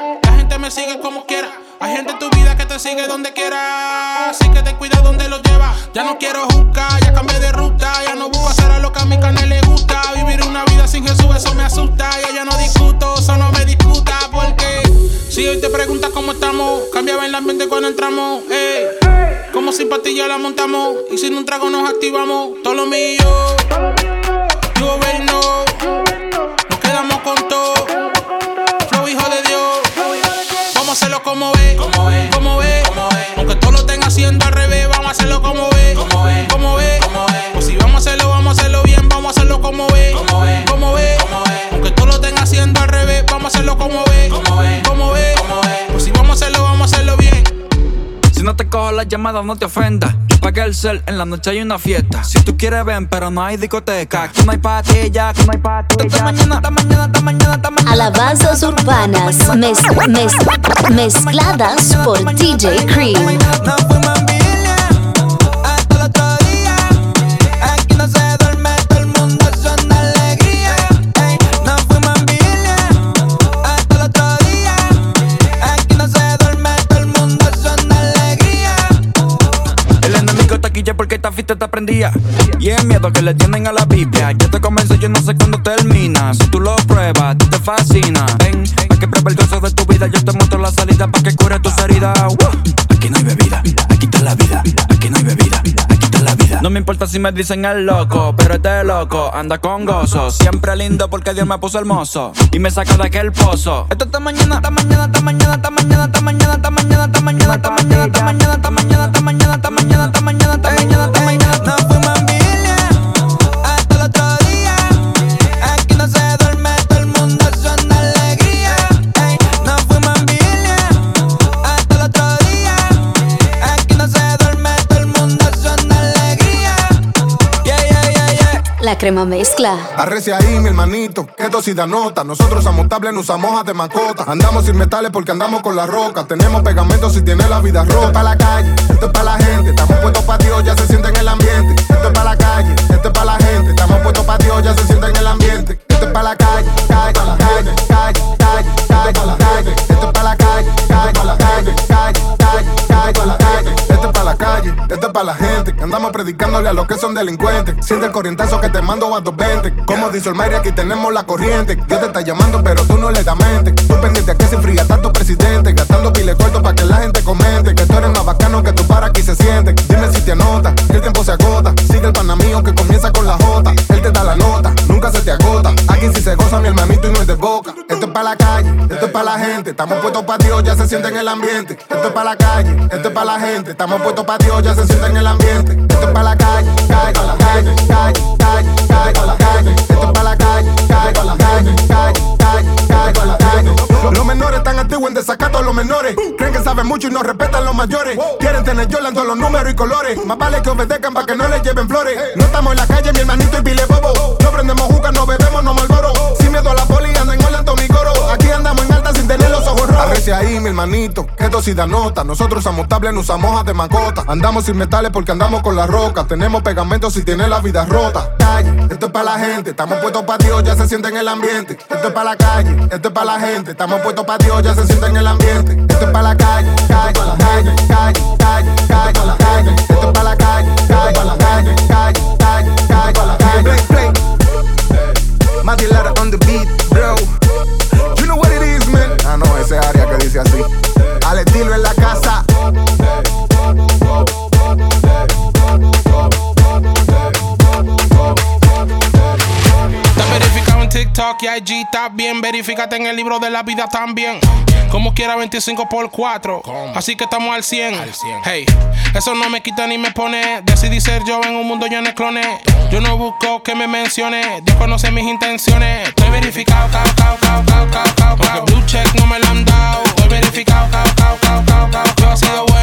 Me sigue como quiera. Hay gente en tu vida que te sigue donde quiera. Así que ten cuidado donde lo lleva. Ya no quiero juzgar, ya cambié de ruta. Ya no busco hacer a lo que a mi carne le gusta. Vivir una vida sin Jesús, eso me asusta. Ya ya no discuto, solo me discuta. Porque si hoy te preguntas cómo estamos, cambiaba el ambiente cuando entramos. Como sin pastillas la montamos y sin un trago nos activamos. Todo lo mío, you already know. Nos quedamos con todo. Vamos a hacerlo como ve, como ve. Aunque todo lo tenga haciendo al revés, vamos a hacerlo como ve, como ve. Pues si vamos a hacerlo, vamos a hacerlo bien, vamos a hacerlo como ve, como ve. Aunque todo lo tenga haciendo al revés, vamos a hacerlo como ve, como ve. Pues si vamos a hacerlo, vamos a hacerlo bien. Si no te cojo las llamadas, no te ofendas. Yo pagué el cel, en la noche hay una fiesta. Si tú quieres, ven, pero no hay discoteca. Aquí no hay patilla, aquí no hay patilla. Esta mañana, esta mañana, esta mañana, esta mañana. Alabanzas urbanas mez- mez- mezcladas por DJ Cream. Porque esta fiesta está prendida. Y es miedo que le tienen a la Biblia. Yo te convenzo, yo no sé cuándo termina. Si tú lo pruebas, tú te fascina. Ven, para que pruebe el gozo de tu vida. Yo te muestro la salida para que cure tus heridas. No me importa si me dicen el loco, pero este loco anda con gozo. Siempre lindo porque Dios me puso hermoso y me saca de aquel pozo. Esto esta mañana, esta mañana, esta mañana, esta mañana, esta mañana, esta mañana, esta mañana, esta mañana, esta mañana, esta mañana, esta mañana, esta mañana, esta mañana, esta mañana, esta mañana. Nos fuimos crema mezcla. Arrece ahí, mi hermanito, que dosis da nota. Nosotros a montables nos usamos hojas de macota. Andamos sin metales porque andamos con la roca. Tenemos pegamento si tiene la vida rota. Esto es pa' la calle, esto es pa' la gente. Estamos puestos pa' Dios, ya se siente en el ambiente. Esto es pa' la calle, esto es pa' la gente. Estamos puestos pa' Dios, ya se siente en el ambiente. Esto es pa' la calle, calle, calle, calle, calle, calle, calle. Esto es pa' la calle, calle, calle, calle, calle, calle, calle calle, este es para la gente. Andamos predicándole a los que son delincuentes. Siente el corrientazo que te mando a 220. Como dice el Mayri, aquí tenemos la corriente. Dios te está llamando, pero tú no le das mente. Tú pendiente a que se enfría tanto presidente. Gastando pile corto para que la gente comente. Que tú eres más bacano que tú para aquí se siente. Dime si te anota, que el tiempo se agota. Sigue el panamío que comienza con la J. Él te da la nota, nunca se te agota. Aquí si se goza mi hermanito y no es de boca. Esto es para la calle, esto es para la gente. Estamos puestos para Dios, ya se siente en el ambiente. Esto es para la calle, esto es para la gente. Estamos puestos pa'. Esto es pa' la calle, calle, calle, calle, calle, calle, calle. Esto es pa' la calle, calle, calle, calle, calle, calle. Los menores están antiguos en desacato los menores. Creen que saben mucho y no respetan los mayores. Quieren tener yo todos los números y colores. Más vale que obedezcan para que no les lleven flores. No estamos en la calle, mi hermanito y pile bobo. No prendemos juca, no bebemos, no malboro. Sin miedo a la poli, ando en lento Aquí andamos en alta sin tener los ojos rojos. Arrece ahí, mi hermanito, que da nota. Nosotros somos tablets, no usamos de macota. Andamos sin metales porque andamos con la roca. Tenemos pegamento si tiene la vida rota. Calle, esto es para la gente. Estamos puestos para Dios, ya se siente en el ambiente. Esto es para la calle, esto es para la gente. Estamos puestos para Dios, ya se siente en el ambiente. Esto es para la calle, calle, calle, calle, calle, calle, calle. Esto es para la calle, calle, calle, calle, calle, calle, calle. Play, play. Lara on the beat, bro. Ah, no, ese área que dice así. Al estilo en la casa. TikTok y IG, está bien. Verifícate en el libro de la vida también. Como quiera 25 por 4. Así que estamos al 100. Hey, eso no me quita ni me pone. Decidí ser yo en un mundo lleno de clones. Yo no busco que me mencione. Dios conoce mis intenciones. Estoy verificado, cao, cao, cao, cao, cao, cao. Aunque blue check no me lo han dado. Estoy verificado, cao, cao, cao, cao, cao. Yo ha sido bueno,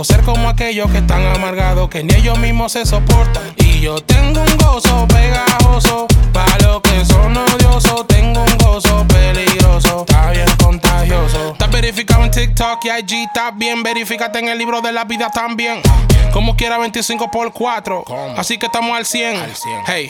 No ser como aquellos que están amargados, que ni ellos mismos se soportan. Y yo tengo un gozo pegajoso. Para los que son odiosos, tengo un gozo contagioso. Está verificado en TikTok y IG. Está bien, verifícate en el libro de la vida también. Como quiera 25 por 4. Así que estamos al 100. Hey,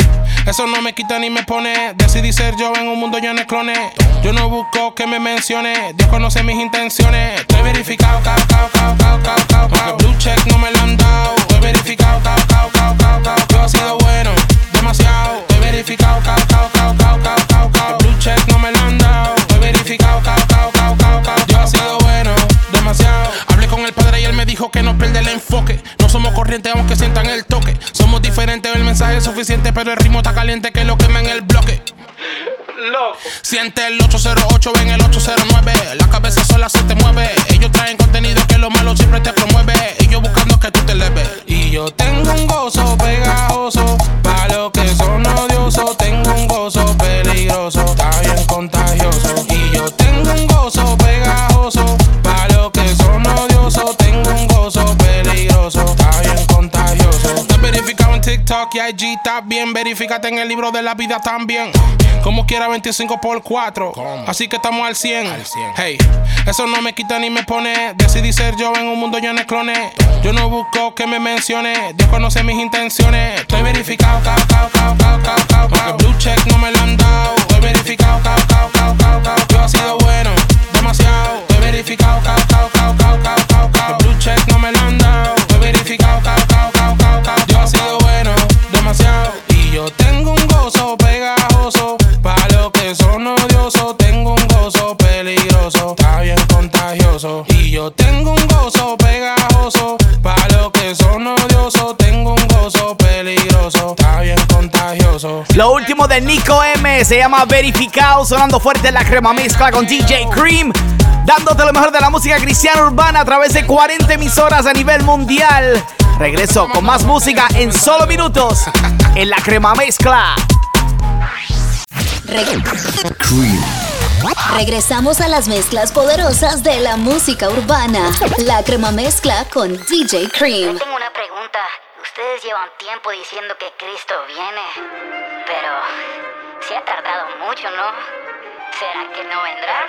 eso no me quita ni me pone. Decidí ser yo en un mundo lleno de clones. Yo no busco que me mencione. Dios conoce mis intenciones. Estoy verificado, cao, cao, cao, cao, cao, cao, Aunque blue check no me lo han dado. Estoy verificado, cao, cao, cao, cao, cao. Yo ha sido bueno, demasiado. Estoy verificado, cao, cao, cao, cao, cao, que no pierda el enfoque. No somos corrientes aunque sientan el toque. Somos diferentes, el mensaje es suficiente, pero el ritmo está caliente que lo quema en el bloque. Siente el 808, ven el 809. La cabeza sola se te mueve. Ellos traen contenido que lo malo siempre te promueve. Y yo buscando que tú te leves. Y yo tengo un gozo pegajoso. Para los que son TikTok y IG. Bien, verifícate en el libro de la vida también. Como quiera 25 por 4. Así que estamos al 100. Hey, eso no me quita ni me pone. Decidí ser yo en un mundo lleno de clones. Yo no busco que me mencione. Dios conoce mis intenciones. Estoy verificado, cao, cao, cao, cao, cao, cao. Aunque blue check no me lo han dado. Estoy verificado, cao, cao, cao, cao, cao. Yo ha sido bueno, demasiado. Estoy verificado, cao, cao, cao, cao, cao, cao, cao. Blue check no me lo han dado. Estoy verificado, cao, cao, cao, cao, yo tengo un gozo pegajoso. Para los que son odiosos, tengo un gozo peligroso. Está bien contagioso. Y yo tengo un gozo Lo último de Nico M se llama Verificado, sonando fuerte en la crema mezcla con DJ Cream, dándote lo mejor de la música cristiana urbana a través de 40 emisoras a nivel mundial. Regreso con más música en solo minutos en la crema mezcla. Regresamos a las mezclas poderosas de la música urbana. La crema mezcla con DJ Cream. Tengo una pregunta. Ustedes llevan tiempo diciendo que Cristo viene, pero se ha tardado mucho, ¿no? ¿Será que no vendrá?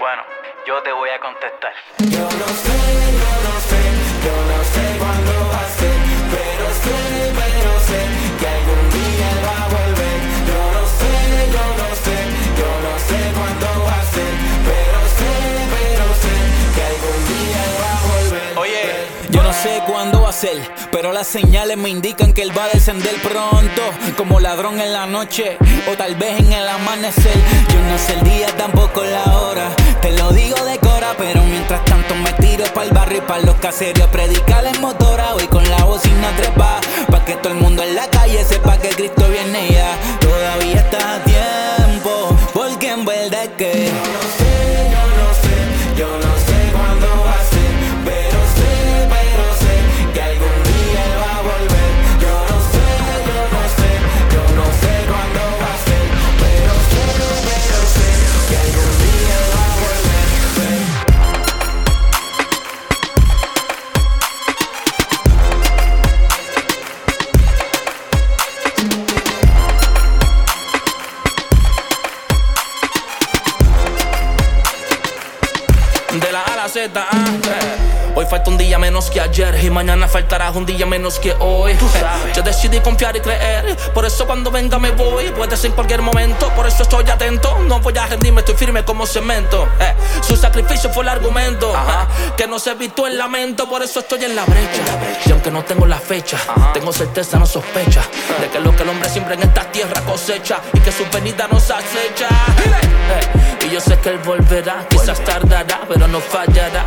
Bueno, yo te voy a contestar. Yo no sé, yo no sé, yo no sé cuándo va a ser, pero sé, pero las señales me indican que él va a descender pronto, como ladrón en la noche, o tal vez en el amanecer. Yo no sé el día, tampoco la hora, Te lo digo de cora, pero mientras tanto me tiro pa'l barrio y pa' los caseros. Predicar en motora, voy con la bocina trepa. Pa' que todo el mundo en la calle sepa que Cristo viene ya. Todavía está a tiempo, menos que ayer y mañana faltará un día menos que hoy. Eh, Yo decidí confiar y creer, por eso cuando venga me voy. Puede ser en cualquier momento, por eso estoy atento. No voy a rendirme, estoy firme como cemento. Eh, Su sacrificio fue el argumento eh, que no se evitó el lamento, por eso estoy en la brecha. Y aunque no tengo la fecha, tengo certeza, no sospecha de que lo que el hombre siempre en esta tierra cosecha y que su venida nos acecha. Eh, Y yo sé que él volverá, quizás tardará, pero no fallará.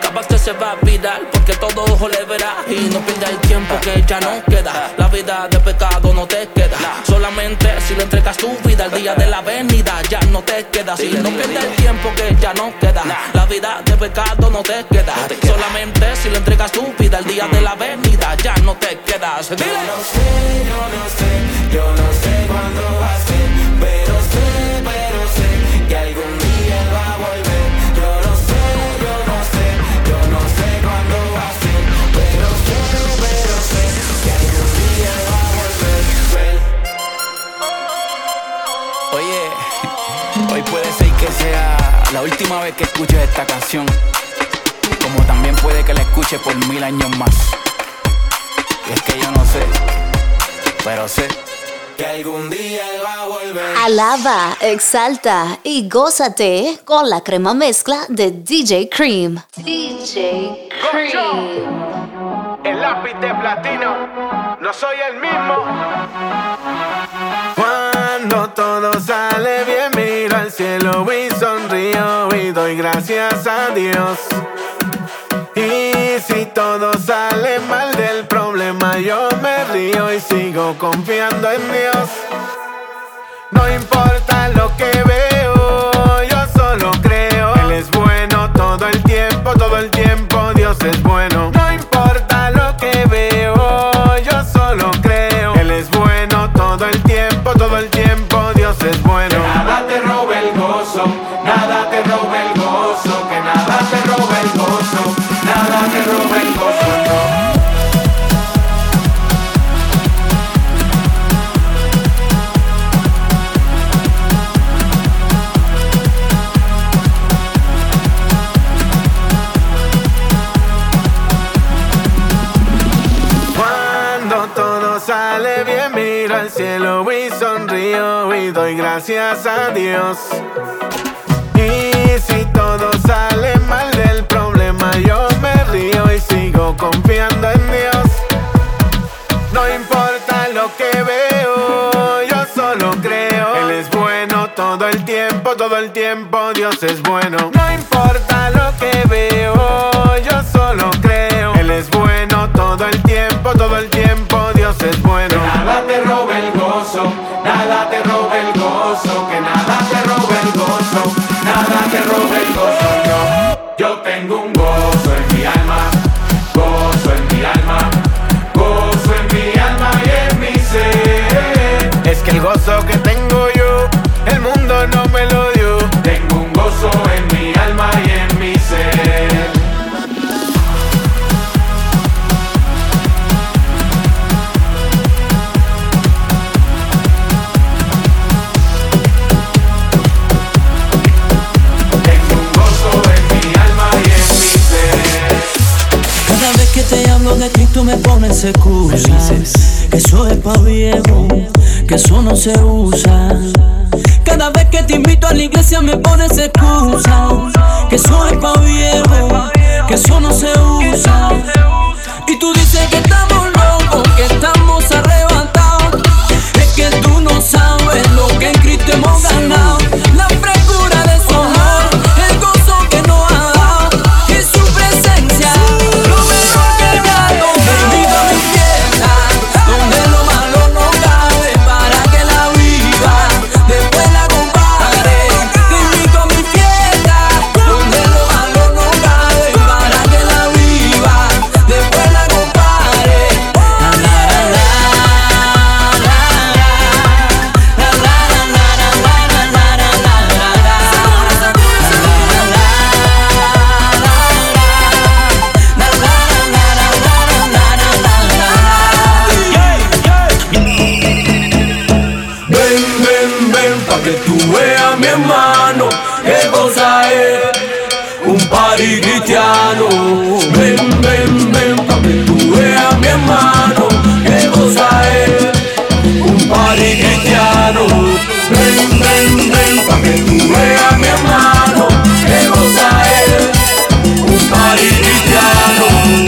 Capaz que se va a virar, porque todo ojo le verá. Y no pierda el tiempo que ya no queda. La vida de pecado no te queda. Solamente si le entregas tu vida al día de la venida, ya no te queda. Si no pierda el tiempo que ya no queda. La vida de pecado no te queda. Solamente si le entregas tu vida al día de la venida, ya no te quedas. Yo no sé, yo no sé, yo no sé cuándo va a ser, pero sé, pero sé la última vez que escuches esta canción, como también puede que la escuches por mil años más. Y es que yo no sé, pero sé que algún día él va a volver. Alaba, exalta y gózate con la crema mezcla de DJ Cream. DJ Cream. El lápiz de platino, no soy el mismo. Cuando todo sale bien, miro al cielo y sonrío y doy gracias a Dios. Y si todo sale mal del problema, yo me río y sigo confiando en Dios. No importa lo que gracias a Dios. Y si todo sale mal del problema, yo me río y sigo confiando en Dios. No importa lo que veo, yo solo creo. Él es bueno todo el tiempo, todo el tiempo Dios es bueno. Me pones excusas. Que eso es pa' viejo, que eso no se usa. Cada vez que te invito a la iglesia me pones excusas. Que eso es pa' viejo, que eso no se usa. Y tú dices que estamos locos, que estamos arrebatados. Es que tú no sabes lo que en Cristo hemos ganado ven, ven, pa' que tú veas mi hermano, que cosa es un pari cristiano. Ven, ven, ven, pa' que tú veas mi hermano, que cosa es un pari cristiano. Ven, ven, ven, pa' que tú veas mi hermano, que cosa es un pari cristiano.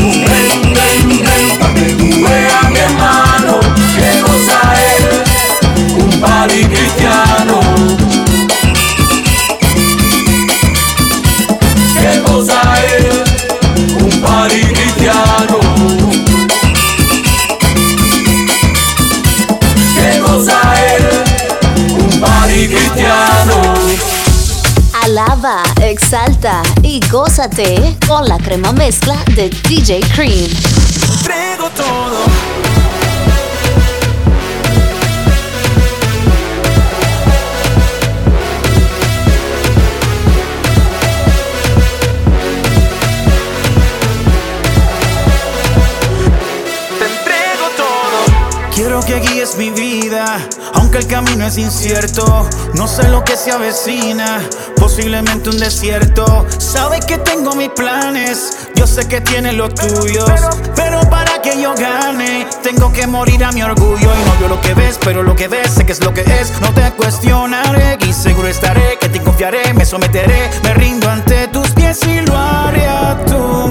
Exalta y gózate con la crema mezcla de DJ Cream. Aunque el camino es incierto. No sé lo que se avecina, posiblemente un desierto. Sabes que tengo mis planes, yo sé que tienes los tuyos. Pero para que yo gane, tengo que morir a mi orgullo. Y no veo lo que ves, pero lo que ves sé que es lo que es. No te cuestionaré y seguro estaré, que te confiaré, me someteré, me rindo ante tus pies y lo haré a tu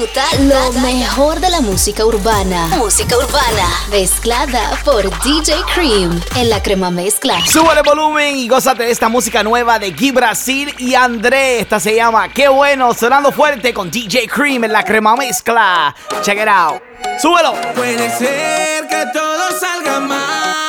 lo mejor de la música urbana. Música urbana, mezclada por DJ Cream en la crema mezcla. Sube el volumen y gózate de esta música nueva de Gui Brasil y André. Esta se llama Qué bueno, sonando fuerte con DJ Cream en la crema mezcla. Check it out. Súbelo. Puede ser que todo salga mal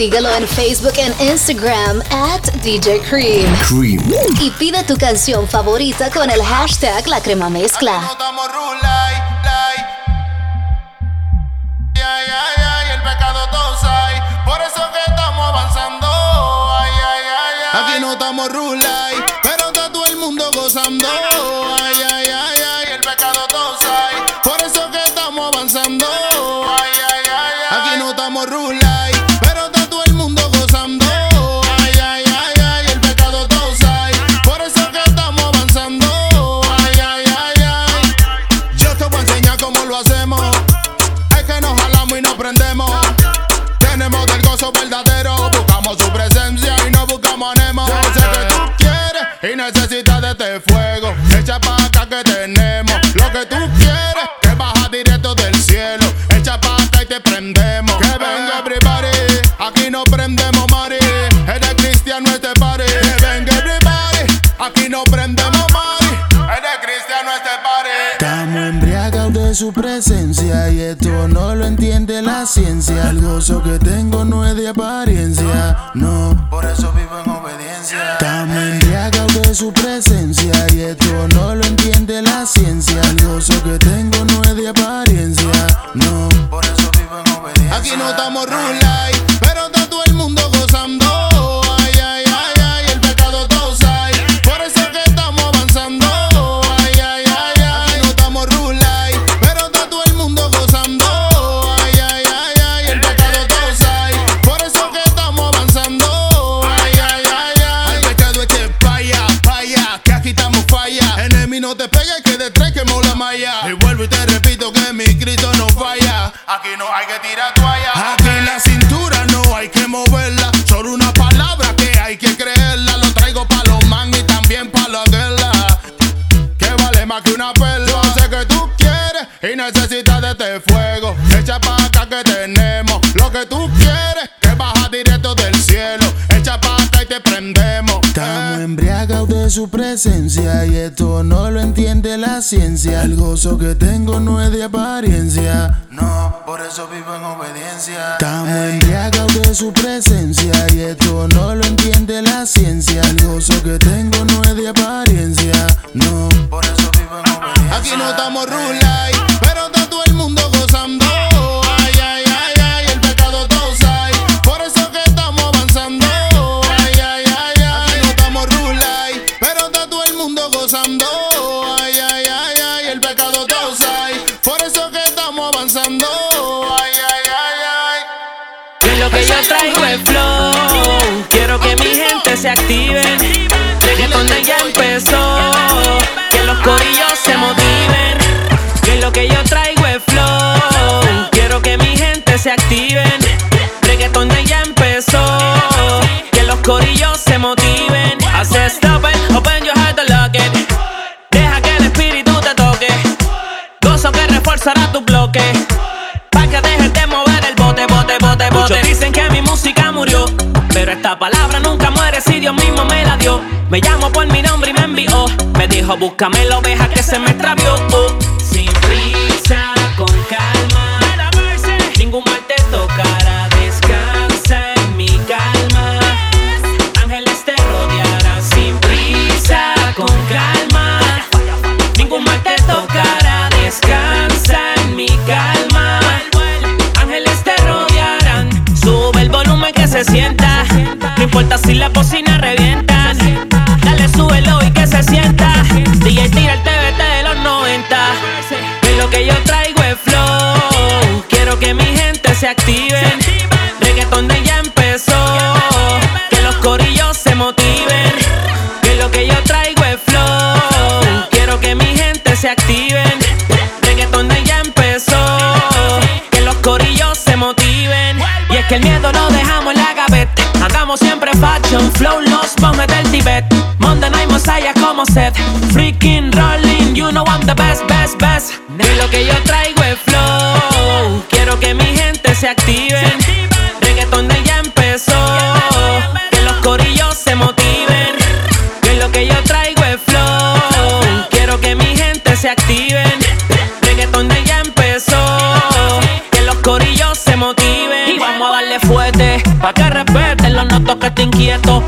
Síguelo en Facebook en Instagram at DJ Cream. Cream. Y pide tu canción favorita con el hashtag La Crema Mezcla. cristiano este party. Venga everybody, aquí no prendemos mari. Es de cristiano este party. Estamos embriagados de su presencia y esto no lo entiende la ciencia. El gozo que tengo no es de apariencia, no. Por eso vivo en obediencia. Estamos embriagados de su presencia y esto no lo entiende la ciencia. El gozo que tengo no es de apariencia, no. Por eso vivo en obediencia. Aquí no estamos rula. Su presencia y esto no lo entiende la ciencia. El gozo que tengo no es de apariencia. No, por eso vivo en obediencia. Estamos embriagados de su presencia y esto no lo entiende la ciencia. El gozo que tengo no es de apariencia. No, por eso vivo en obediencia. Aquí no estamos rulay, pero está todo el mundo gozando. Flow. Quiero que mi gente se active. Reggaeton de ya empezó. Que los corillos se motiven. Que lo que yo traigo es flow. Quiero que mi gente se activen. Reggaeton de ya empezó. Que los corillos se motiven. Hace stop it, open your heart and lock it. Deja que el espíritu te toque. Gozo que reforzará tu bloque. Pa' que dejes de mover el bote, bote, bote, bote. Muchos dicen que mi. Pero esta palabra nunca muere si Dios mismo me la dio. Me llamó por mi nombre y me envió. Me dijo, búscame la oveja que se me extravió. Oh. Si la bocina revienta. Dale, súbelo y que se sienta. DJ tira el TBT de los 90. Que lo que yo traigo es flow. Quiero que mi gente se active. Reggaeton de ya empezó. Que los corillos se motiven. Que lo que yo traigo es flow. Quiero que mi gente se activen. Flow, los monjes del Tibet. Monday Night Messiah como Seth. Freaking rolling, you know I'm the best, best, best. Y lo que yo traigo es flow. Quiero que mi gente se activen. Reggaeton de ya empezó. Que los corillos se motiven. Que lo que yo traigo es flow. Quiero que mi gente se activen. Reggaeton de ya empezó. Que los corillos se motiven. Y vamos a darle fuerte. Pa' que respeten los notos que te inquieto.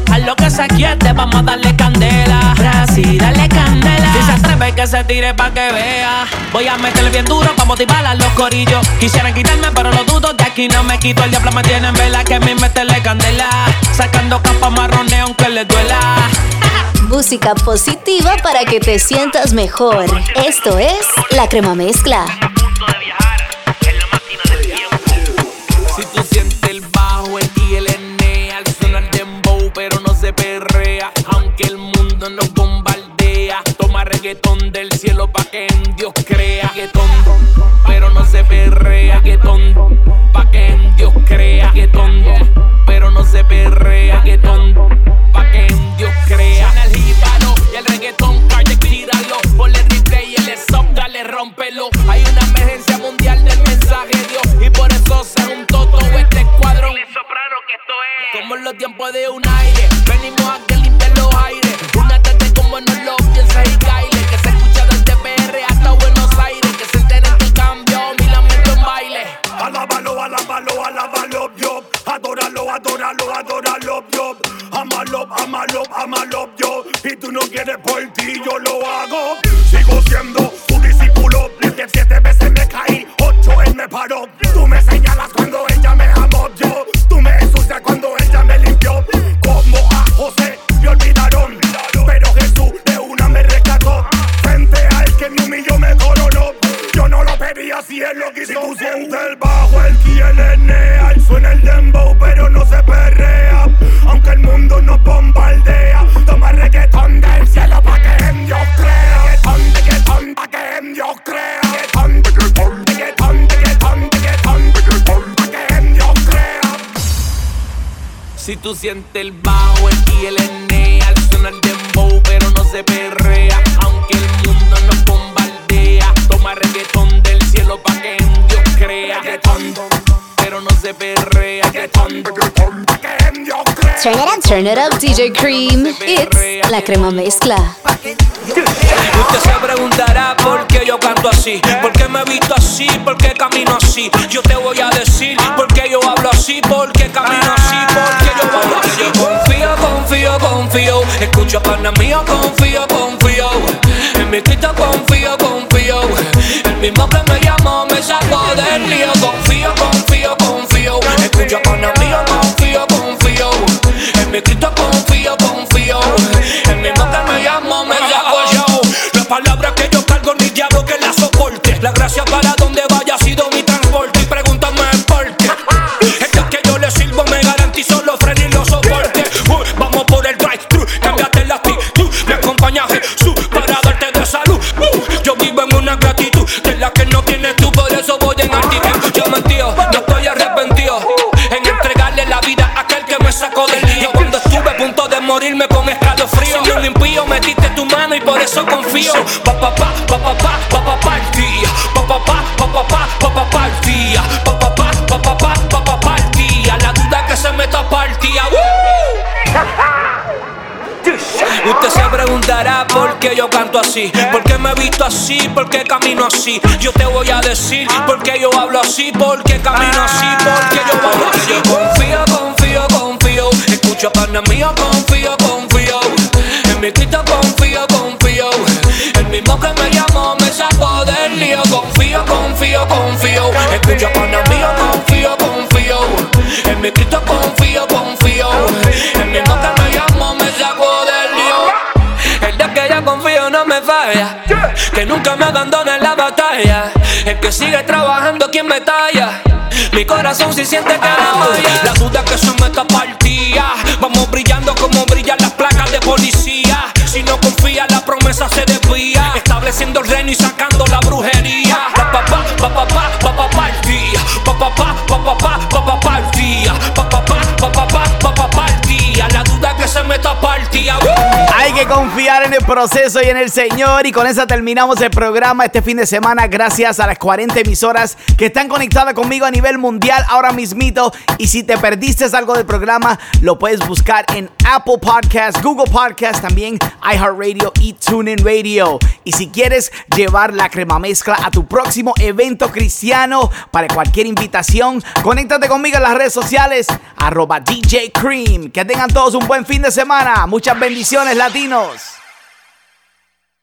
Que se quiete, vamos a darle candela. Brasil, dale candela. Si se atreve que se tire pa' que vea. Voy a meterle bien duro pa' motivar a los corillos. Quisieran quitarme, pero lo dudo. De aquí no me quito. El diablo me tiene en vela. Que a mí meterle candela. Sacando capas marrones aunque les duela. Música positiva para que te sientas mejor. Esto es La Crema Mezcla. Pa' que en Dios crea. Reggaetón, pero no se perrea. Reggaetón, pa' que en Dios crea. Reggaetón, pero no se perrea. Reggaetón, pa' que en Dios crea. Suena el jíbaro y el reggaetón, calle, tíralo. Ponle replay y el stop, dale, rómpelo. Hay una emergencia mundial del mensaje de Dios y por eso se juntó todo este escuadrón. Como en los tiempos de un aire, venimos a que limpien los aires. Amalo, amalo, yo. Y tú no quieres por ti, yo lo hago. Tú sientes el bajo, el y el N al sonar dembow, pero no se perrea. Aunque el mundo nos bombardea, toma reggaetón del cielo pa' que en Dios crea. Reggaetón, pero no se perrea. Reggaetón, pa' que en Dios crea. Turn it up, turn it up, DJ Cream. It's la crema mezcla. Usted se preguntará por qué yo canto así, por qué me visto así, por qué camino así. Yo te voy a decir por qué yo hablo así, por qué camino así, por qué yo hablo así. Confío, confío, confío. Escucho a pana mío, confío, confío. En mi Cristo confío, confío. El mismo que me llamó me sacó del lío. Confío, confío, confío. Escucho a pana mío, confío, confío. En mi Cristo confío, confío. La gracia para donde vaya ha sido mi transporte. Y pregúntame por qué. Es que yo le sirvo me garantizo los frenos y los soportes. Vamos por el drive-thru, cámbiate la actitud. Me acompaña Jesús para darte de salud. Yo vivo en una gratitud de la que no tienes tú, por eso voy en actitud. Yo mentío, no estoy arrepentido en entregarle la vida a aquel que me sacó del lío. Cuando estuve a punto de morirme con escalofrío, un impío metiste tu mano y por eso confío. Pa pa pa pa pa preguntará por qué yo canto así, por qué me he visto así, por qué camino así. Yo te voy a decir por qué yo hablo así, por qué camino así, por qué yo hablo así. Confío, confío, confío. Escucho a pana mío, confío, confío. En mi Cristo confío, confío. El mismo que me llamó me sacó del lío. Confío, confío, confío. Escucho a pana me falla. Que nunca me abandone en la batalla. El que sigue trabajando, quien me talla. Mi corazón si siente que la duda que se me partida. Vamos brillando como brillan las placas de policía. Si no confía, la promesa se desvía. Estableciendo el reino y sacando la brujería. Pa pa pa pa pa pa pa pa pa. Pa pa pa pa pa pa pa pa pa está partida. Hay que confiar en el proceso y en el Señor. Y con esa terminamos el programa este fin de semana. Gracias a las 40 emisoras que están conectadas conmigo a nivel mundial ahora mismito. Y si te perdiste algo del programa, lo puedes buscar en Apple Podcast, Google Podcast, también iHeartRadio y TuneIn Radio. Y si quieres llevar la crema mezcla a tu próximo evento cristiano, para cualquier invitación, conéctate conmigo en las redes sociales, arroba DJ Cream. Que tengan todos un buen fin de Muchas bendiciones, latinos.